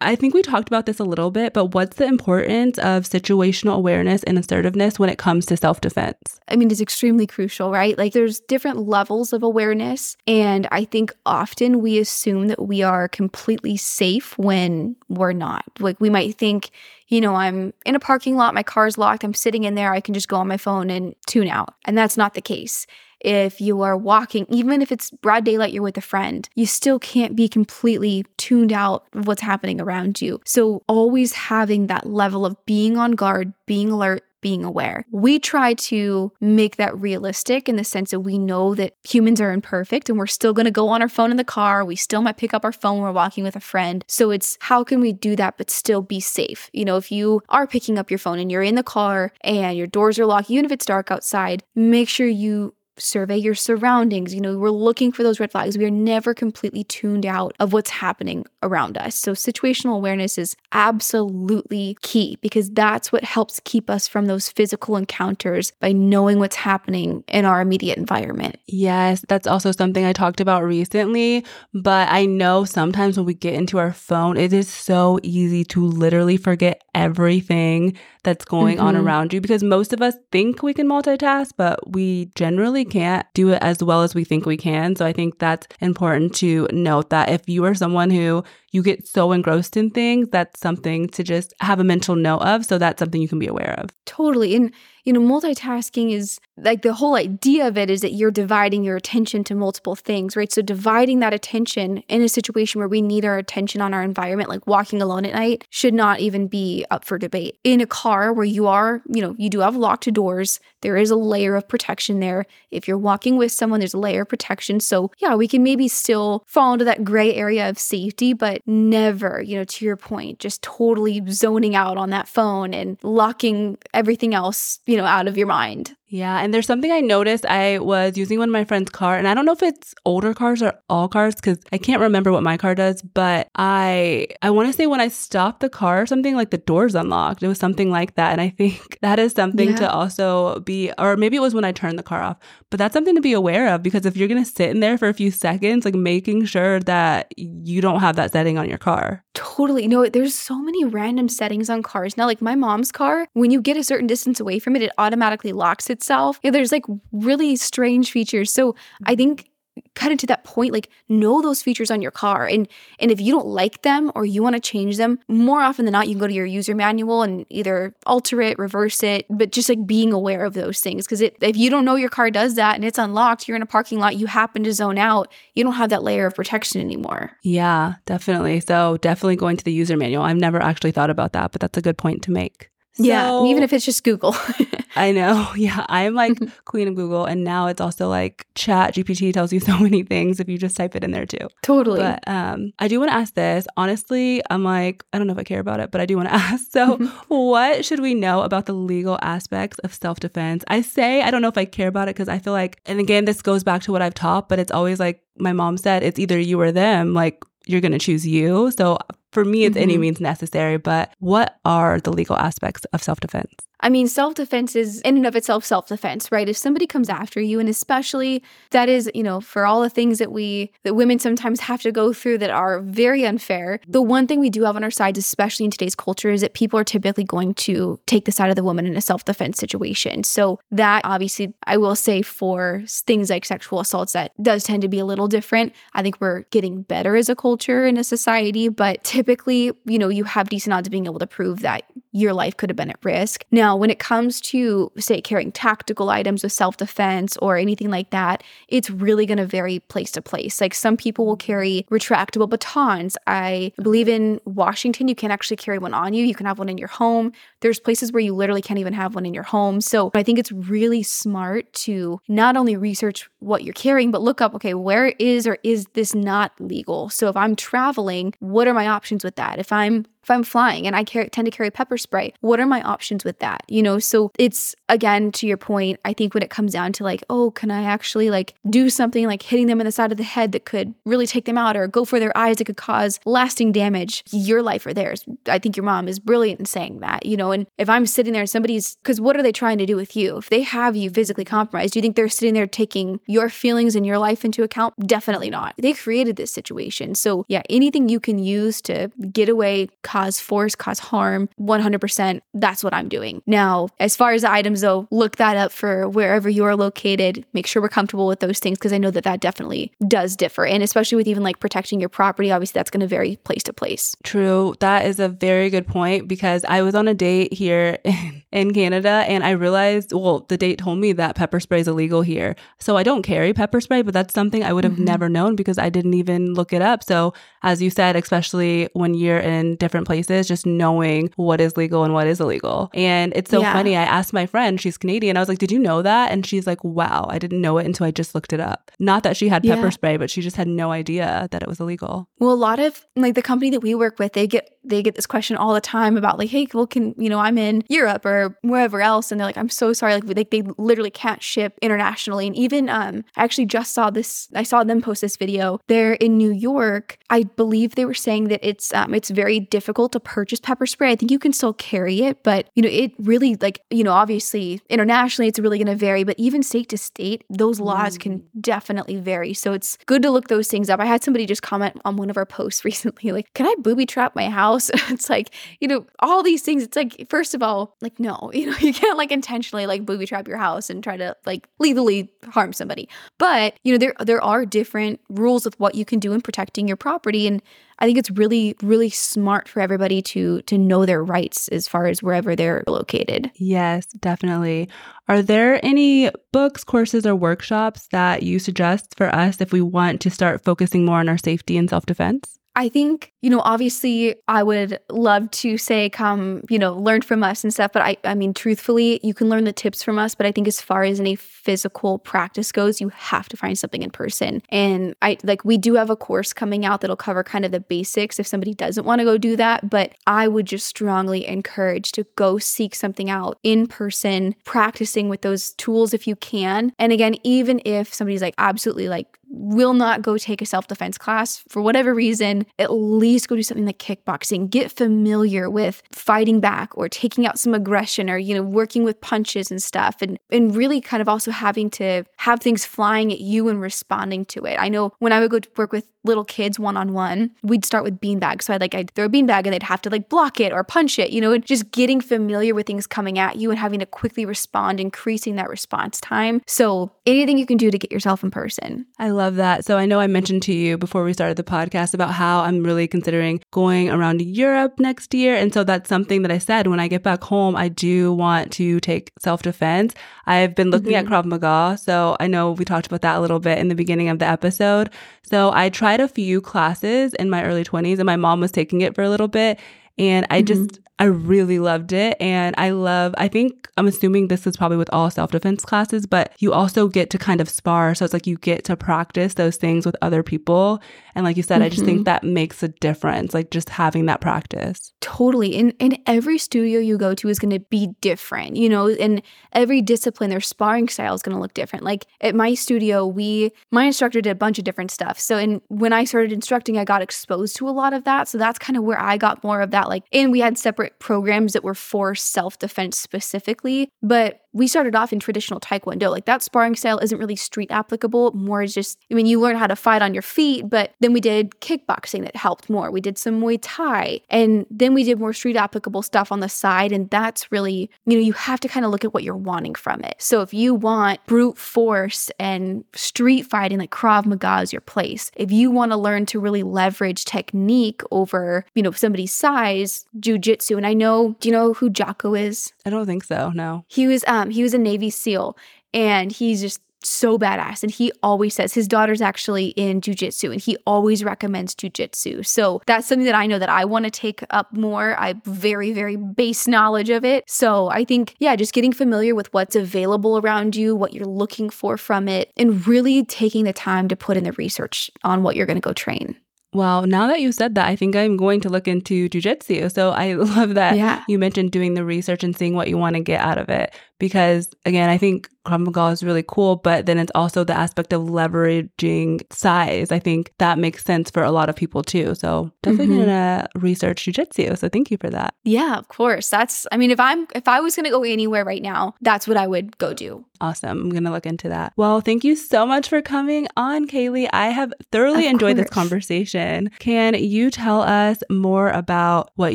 I think we talked about this a little bit, but what's the importance of situational awareness and assertiveness when it comes to self defense? I mean, it's extremely crucial, right? Like, there's different levels of awareness. And I think often we assume that we are completely safe when we're not. Like, we might think, you know, I'm in a parking lot, my car's locked, I'm sitting in there, I can just go on my phone and tune out. And that's not the case if you are walking, even if it's broad daylight, you're with a friend, you still can't be completely tuned out of what's happening around you. So, always having that level of being on guard, being alert, being aware. We try to make that realistic in the sense that we know that humans are imperfect and we're still going to go on our phone in the car. We still might pick up our phone when we're walking with a friend. So it's how can we do that but still be safe? You know, if you are picking up your phone and you're in the car and your doors are locked, even if it's dark outside, make sure you survey your surroundings. You know, we're looking for those red flags. We are never completely tuned out of what's happening around us. So, situational awareness is absolutely key because that's what helps keep us from those physical encounters by knowing what's happening in our immediate environment. Yes, that's also something I talked about recently. But I know sometimes when we get into our phone, it is so easy to literally forget everything that's going mm-hmm. on around you because most of us think we can multitask, but we generally can't do it as well as we think we can. So I think that's important to note that if you are someone who you get so engrossed in things, that's something to just have a mental note of. So that's something you can be aware of. Totally. And you know, multitasking is like the whole idea of it is that you're dividing your attention to multiple things, right? So, dividing that attention in a situation where we need our attention on our environment, like walking alone at night, should not even be up for debate. In a car where you are, you know, you do have locked doors, there is a layer of protection there. If you're walking with someone, there's a layer of protection. So, yeah, we can maybe still fall into that gray area of safety, but never, you know, to your point, just totally zoning out on that phone and locking everything else, you know, out of your mind. Yeah, and there's something I noticed. I was using one of my friend's car, and I don't know if it's older cars or all cars because I can't remember what my car does. But I I want to say when I stopped the car, or something like the doors unlocked. It was something like that, and I think that is something yeah. to also be, or maybe it was when I turned the car off. But that's something to be aware of because if you're gonna sit in there for a few seconds, like making sure that you don't have that setting on your car. Totally. No, there's so many random settings on cars now. Like my mom's car, when you get a certain distance away from it, it automatically locks itself. Yeah, there's like really strange features. So I mm-hmm. think kind of to that point like know those features on your car. And and if you don't like them or you want to change them more often than not you can go to your user manual and either alter it reverse it but just like being aware of those things. Because if you don't know your car does that and it's unlocked you're in a parking lot you happen to zone out you don't have that layer of protection anymore. Yeah definitely. So definitely going to the user manual. I've never actually thought about that but that's a good point to make so, yeah, even if it's just Google. I know. Yeah, I'm like queen of Google, and now it's also like Chat GPT tells you so many things if you just type it in there too. Totally. But um, I do want to ask this. Honestly, I'm like, I don't know if I care about it, but I do want to ask. So, what should we know about the legal aspects of self defense? I say I don't know if I care about it because I feel like, and again, this goes back to what I've taught, but it's always like my mom said, it's either you or them. Like you're going to choose you. So for me, it's mm-hmm. any means necessary. But what are the legal aspects of self defense? I mean, self defense is in and of itself self defense, right? If somebody comes after you, and especially that is, you know, for all the things that we, that women sometimes have to go through that are very unfair, the one thing we do have on our sides, especially in today's culture, is that people are typically going to take the side of the woman in a self defense situation. So, that obviously, I will say for things like sexual assaults, that does tend to be a little different. I think we're getting better as a culture and a society, but typically, you know, you have decent odds of being able to prove that your life could have been at risk. Now, when it comes to, say, carrying tactical items with self defense or anything like that, it's really going to vary place to place. Like some people will carry retractable batons. I believe in Washington, you can't actually carry one on you. You can have one in your home. There's places where you literally can't even have one in your home. So I think it's really smart to not only research what you're carrying, but look up, okay, where is or is this not legal? So if I'm traveling, what are my options with that? If I'm if I'm flying and I tend to carry pepper spray, what are my options with that? You know, so it's again to your point, I think when it comes down to like, oh, can I actually like do something like hitting them in the side of the head that could really take them out or go for their eyes that could cause lasting damage, your life or theirs. I think your mom is brilliant in saying that, you know, and if I'm sitting there and somebody's, because what are they trying to do with you? If they have you physically compromised, do you think they're sitting there taking your feelings and your life into account? Definitely not. They created this situation. So, yeah, anything you can use to get away, cause force, cause harm, 100%, that's what I'm doing. Now, as far as the items though, look that up for wherever you are located. Make sure we're comfortable with those things because I know that that definitely does differ. And especially with even like protecting your property, obviously that's going to vary place to place. True. That is a very good point because I was on a date here in, Canada and I realized, well, the date told me that pepper spray is illegal here. So I don't carry pepper spray, but that's something I would have mm-hmm. never known because I didn't even look it up. So, as you said, especially when you're in different places, just knowing what is legal and what is illegal. And it's so yeah. funny. I asked my friend, she's Canadian. I was like, Did you know that? And she's like, Wow, I didn't know it until I just looked it up. Not that she had pepper yeah. spray, but she just had no idea that it was illegal. Well, a lot of like the company that we work with, they get they get this question all the time about like, hey, well, can you know, I'm in Europe or wherever else, and they're like, I'm so sorry, like, like they literally can't ship internationally. And even um, I actually just saw this. I saw them post this video. They're in New York. I believe they were saying that it's um, it's very difficult to purchase pepper spray. I think you can still carry it, but you know, it really like you know, obviously internationally, it's really going to vary. But even state to state, those laws mm. can definitely vary. So it's good to look those things up. I had somebody just comment on one of our posts recently, like, "Can I booby trap my house?" it's like you know, all these things. It's like first of all, like no, you know, you can't like intentionally like booby trap your house and try to like legally harm somebody. But you know, there there are different rules with what you can do in protecting your property and I think it's really really smart for everybody to to know their rights as far as wherever they're located. Yes, definitely. Are there any books, courses or workshops that you suggest for us if we want to start focusing more on our safety and self-defense? I think, you know, obviously I would love to say come, you know, learn from us and stuff, but I I mean truthfully, you can learn the tips from us, but I think as far as any physical practice goes, you have to find something in person. And I like we do have a course coming out that'll cover kind of the basics if somebody doesn't want to go do that, but I would just strongly encourage to go seek something out in person, practicing with those tools if you can. And again, even if somebody's like absolutely like will not go take a self defense class for whatever reason, at least go do something like kickboxing. Get familiar with fighting back or taking out some aggression or, you know, working with punches and stuff. And, and really kind of also having to have things flying at you and responding to it. I know when I would go work with little kids one on one, we'd start with beanbags. So I'd like, I'd throw a beanbag and they'd have to like block it or punch it, you know, and just getting familiar with things coming at you and having to quickly respond, increasing that response time. So anything you can do to get yourself in person. I love that. So I know I mentioned to you before we started the podcast about how I'm really considering going around Europe next year. And so that's something that I said when I get back home, I do want to take self defense. I've been looking mm-hmm. at Krav Maga. So I know we talked about that a little bit in the beginning of the episode. So I tried a few classes in my early 20s and my mom was taking it for a little bit. And I mm-hmm. just, I really loved it. And I love, I think, I'm assuming this is probably with all self defense classes, but you also get to kind of spar. So it's like you get to practice those things with other people. And like you said, mm-hmm. I just think mm-hmm. that makes a difference, like just having that practice. Totally. And, and every studio you go to is going to be different, you know, and every discipline, their sparring style is going to look different. Like at my studio, we, my instructor did a bunch of different stuff. So, and when I started instructing, I got exposed to a lot of that. So that's kind of where I got more of that. Like, and we had separate separate programs that were for self defense specifically, but we started off in traditional taekwondo. Like that sparring style isn't really street applicable, more is just, I mean, you learn how to fight on your feet, but then we did kickboxing that helped more. We did some Muay Thai, and then we did more street applicable stuff on the side. And that's really, you know, you have to kind of look at what you're wanting from it. So if you want brute force and street fighting, like Krav Maga is your place. If you want to learn to really leverage technique over, you know, somebody's size, jujitsu and I know, do you know who Jocko is? I don't think so. No. He was um Um, he was a Navy SEAL and he's just so badass. And he always says his daughter's actually in jujitsu and he always recommends jujitsu. So that's something that I know that I want to take up more. I very, very base knowledge of it. So I think, yeah, just getting familiar with what's available around you, what you're looking for from it, and really taking the time to put in the research on what you're going to go train. Well, now that you said that, I think I'm going to look into jujitsu. So I love that yeah. you mentioned doing the research and seeing what you want to get out of it. Because again, I think Maga is really cool, but then it's also the aspect of leveraging size. I think that makes sense for a lot of people too. So definitely mm-hmm. gonna research jujitsu. So thank you for that. Yeah, of course. That's I mean, if I'm if I was gonna go anywhere right now, that's what I would go do. Awesome. I'm gonna look into that. Well, thank you so much for coming on, Kailee. I have thoroughly of enjoyed course. this conversation. Can you tell us more about what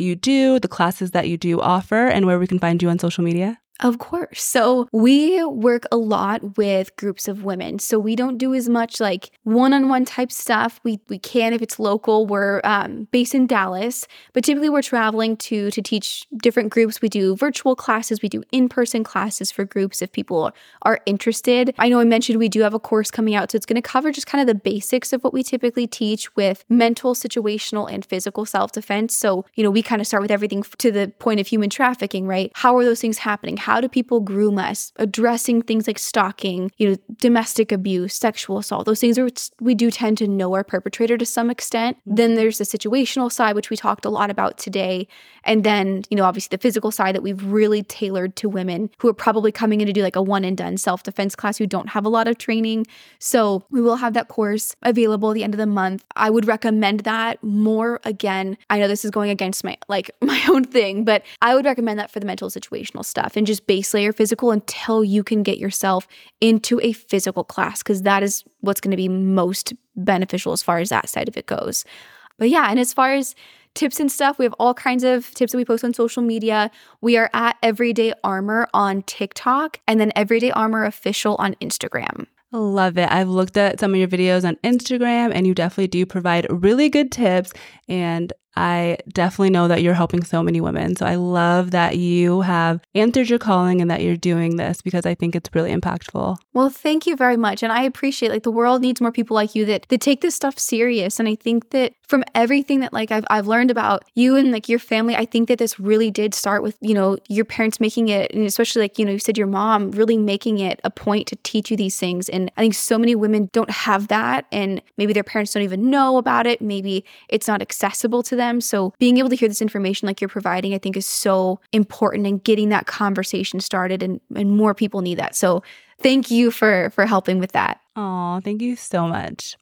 you do, the classes that you do offer, and where we can find you on social media? Of course. So we work a lot with groups of women. So we don't do as much like one-on-one type stuff. We we can if it's local. We're um, based in Dallas, but typically we're traveling to to teach different groups. We do virtual classes. We do in-person classes for groups if people are interested. I know I mentioned we do have a course coming out, so it's going to cover just kind of the basics of what we typically teach with mental, situational, and physical self-defense. So you know we kind of start with everything to the point of human trafficking, right? How are those things happening? How how do people groom us, addressing things like stalking, you know, domestic abuse, sexual assault, those things are we do tend to know our perpetrator to some extent. Mm-hmm. Then there's the situational side, which we talked a lot about today. And then, you know, obviously the physical side that we've really tailored to women who are probably coming in to do like a one and done self defense class who don't have a lot of training. So we will have that course available at the end of the month. I would recommend that more again. I know this is going against my like my own thing, but I would recommend that for the mental situational stuff and just base layer physical until you can get yourself into a physical class because that is what's going to be most beneficial as far as that side of it goes. But yeah, and as far as tips and stuff. We have all kinds of tips that we post on social media. We are at Everyday Armor on TikTok and then Everyday Armor Official on Instagram. Love it. I've looked at some of your videos on Instagram and you definitely do provide really good tips. And I definitely know that you're helping so many women. So I love that you have answered your calling and that you're doing this because I think it's really impactful. Well, thank you very much. And I appreciate like the world needs more people like you that that take this stuff serious. And I think that from everything that like I've I've learned about you and like your family, I think that this really did start with, you know, your parents making it and especially like, you know, you said your mom really making it a point to teach you these things. And I think so many women don't have that and maybe their parents don't even know about it. Maybe it's not accessible to them them. So being able to hear this information like you're providing, I think is so important and getting that conversation started and, and more people need that. So thank you for for helping with that. Oh, thank you so much.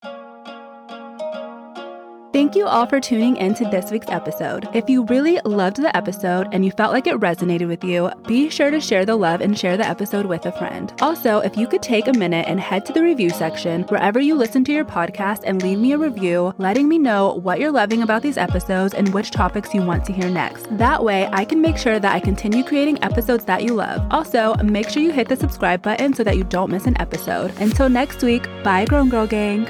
Thank you all for tuning in to this week's episode. If you really loved the episode and you felt like it resonated with you, be sure to share the love and share the episode with a friend. Also, if you could take a minute and head to the review section wherever you listen to your podcast and leave me a review, letting me know what you're loving about these episodes and which topics you want to hear next. That way, I can make sure that I continue creating episodes that you love. Also, make sure you hit the subscribe button so that you don't miss an episode. Until next week, bye, Grown Girl Gang.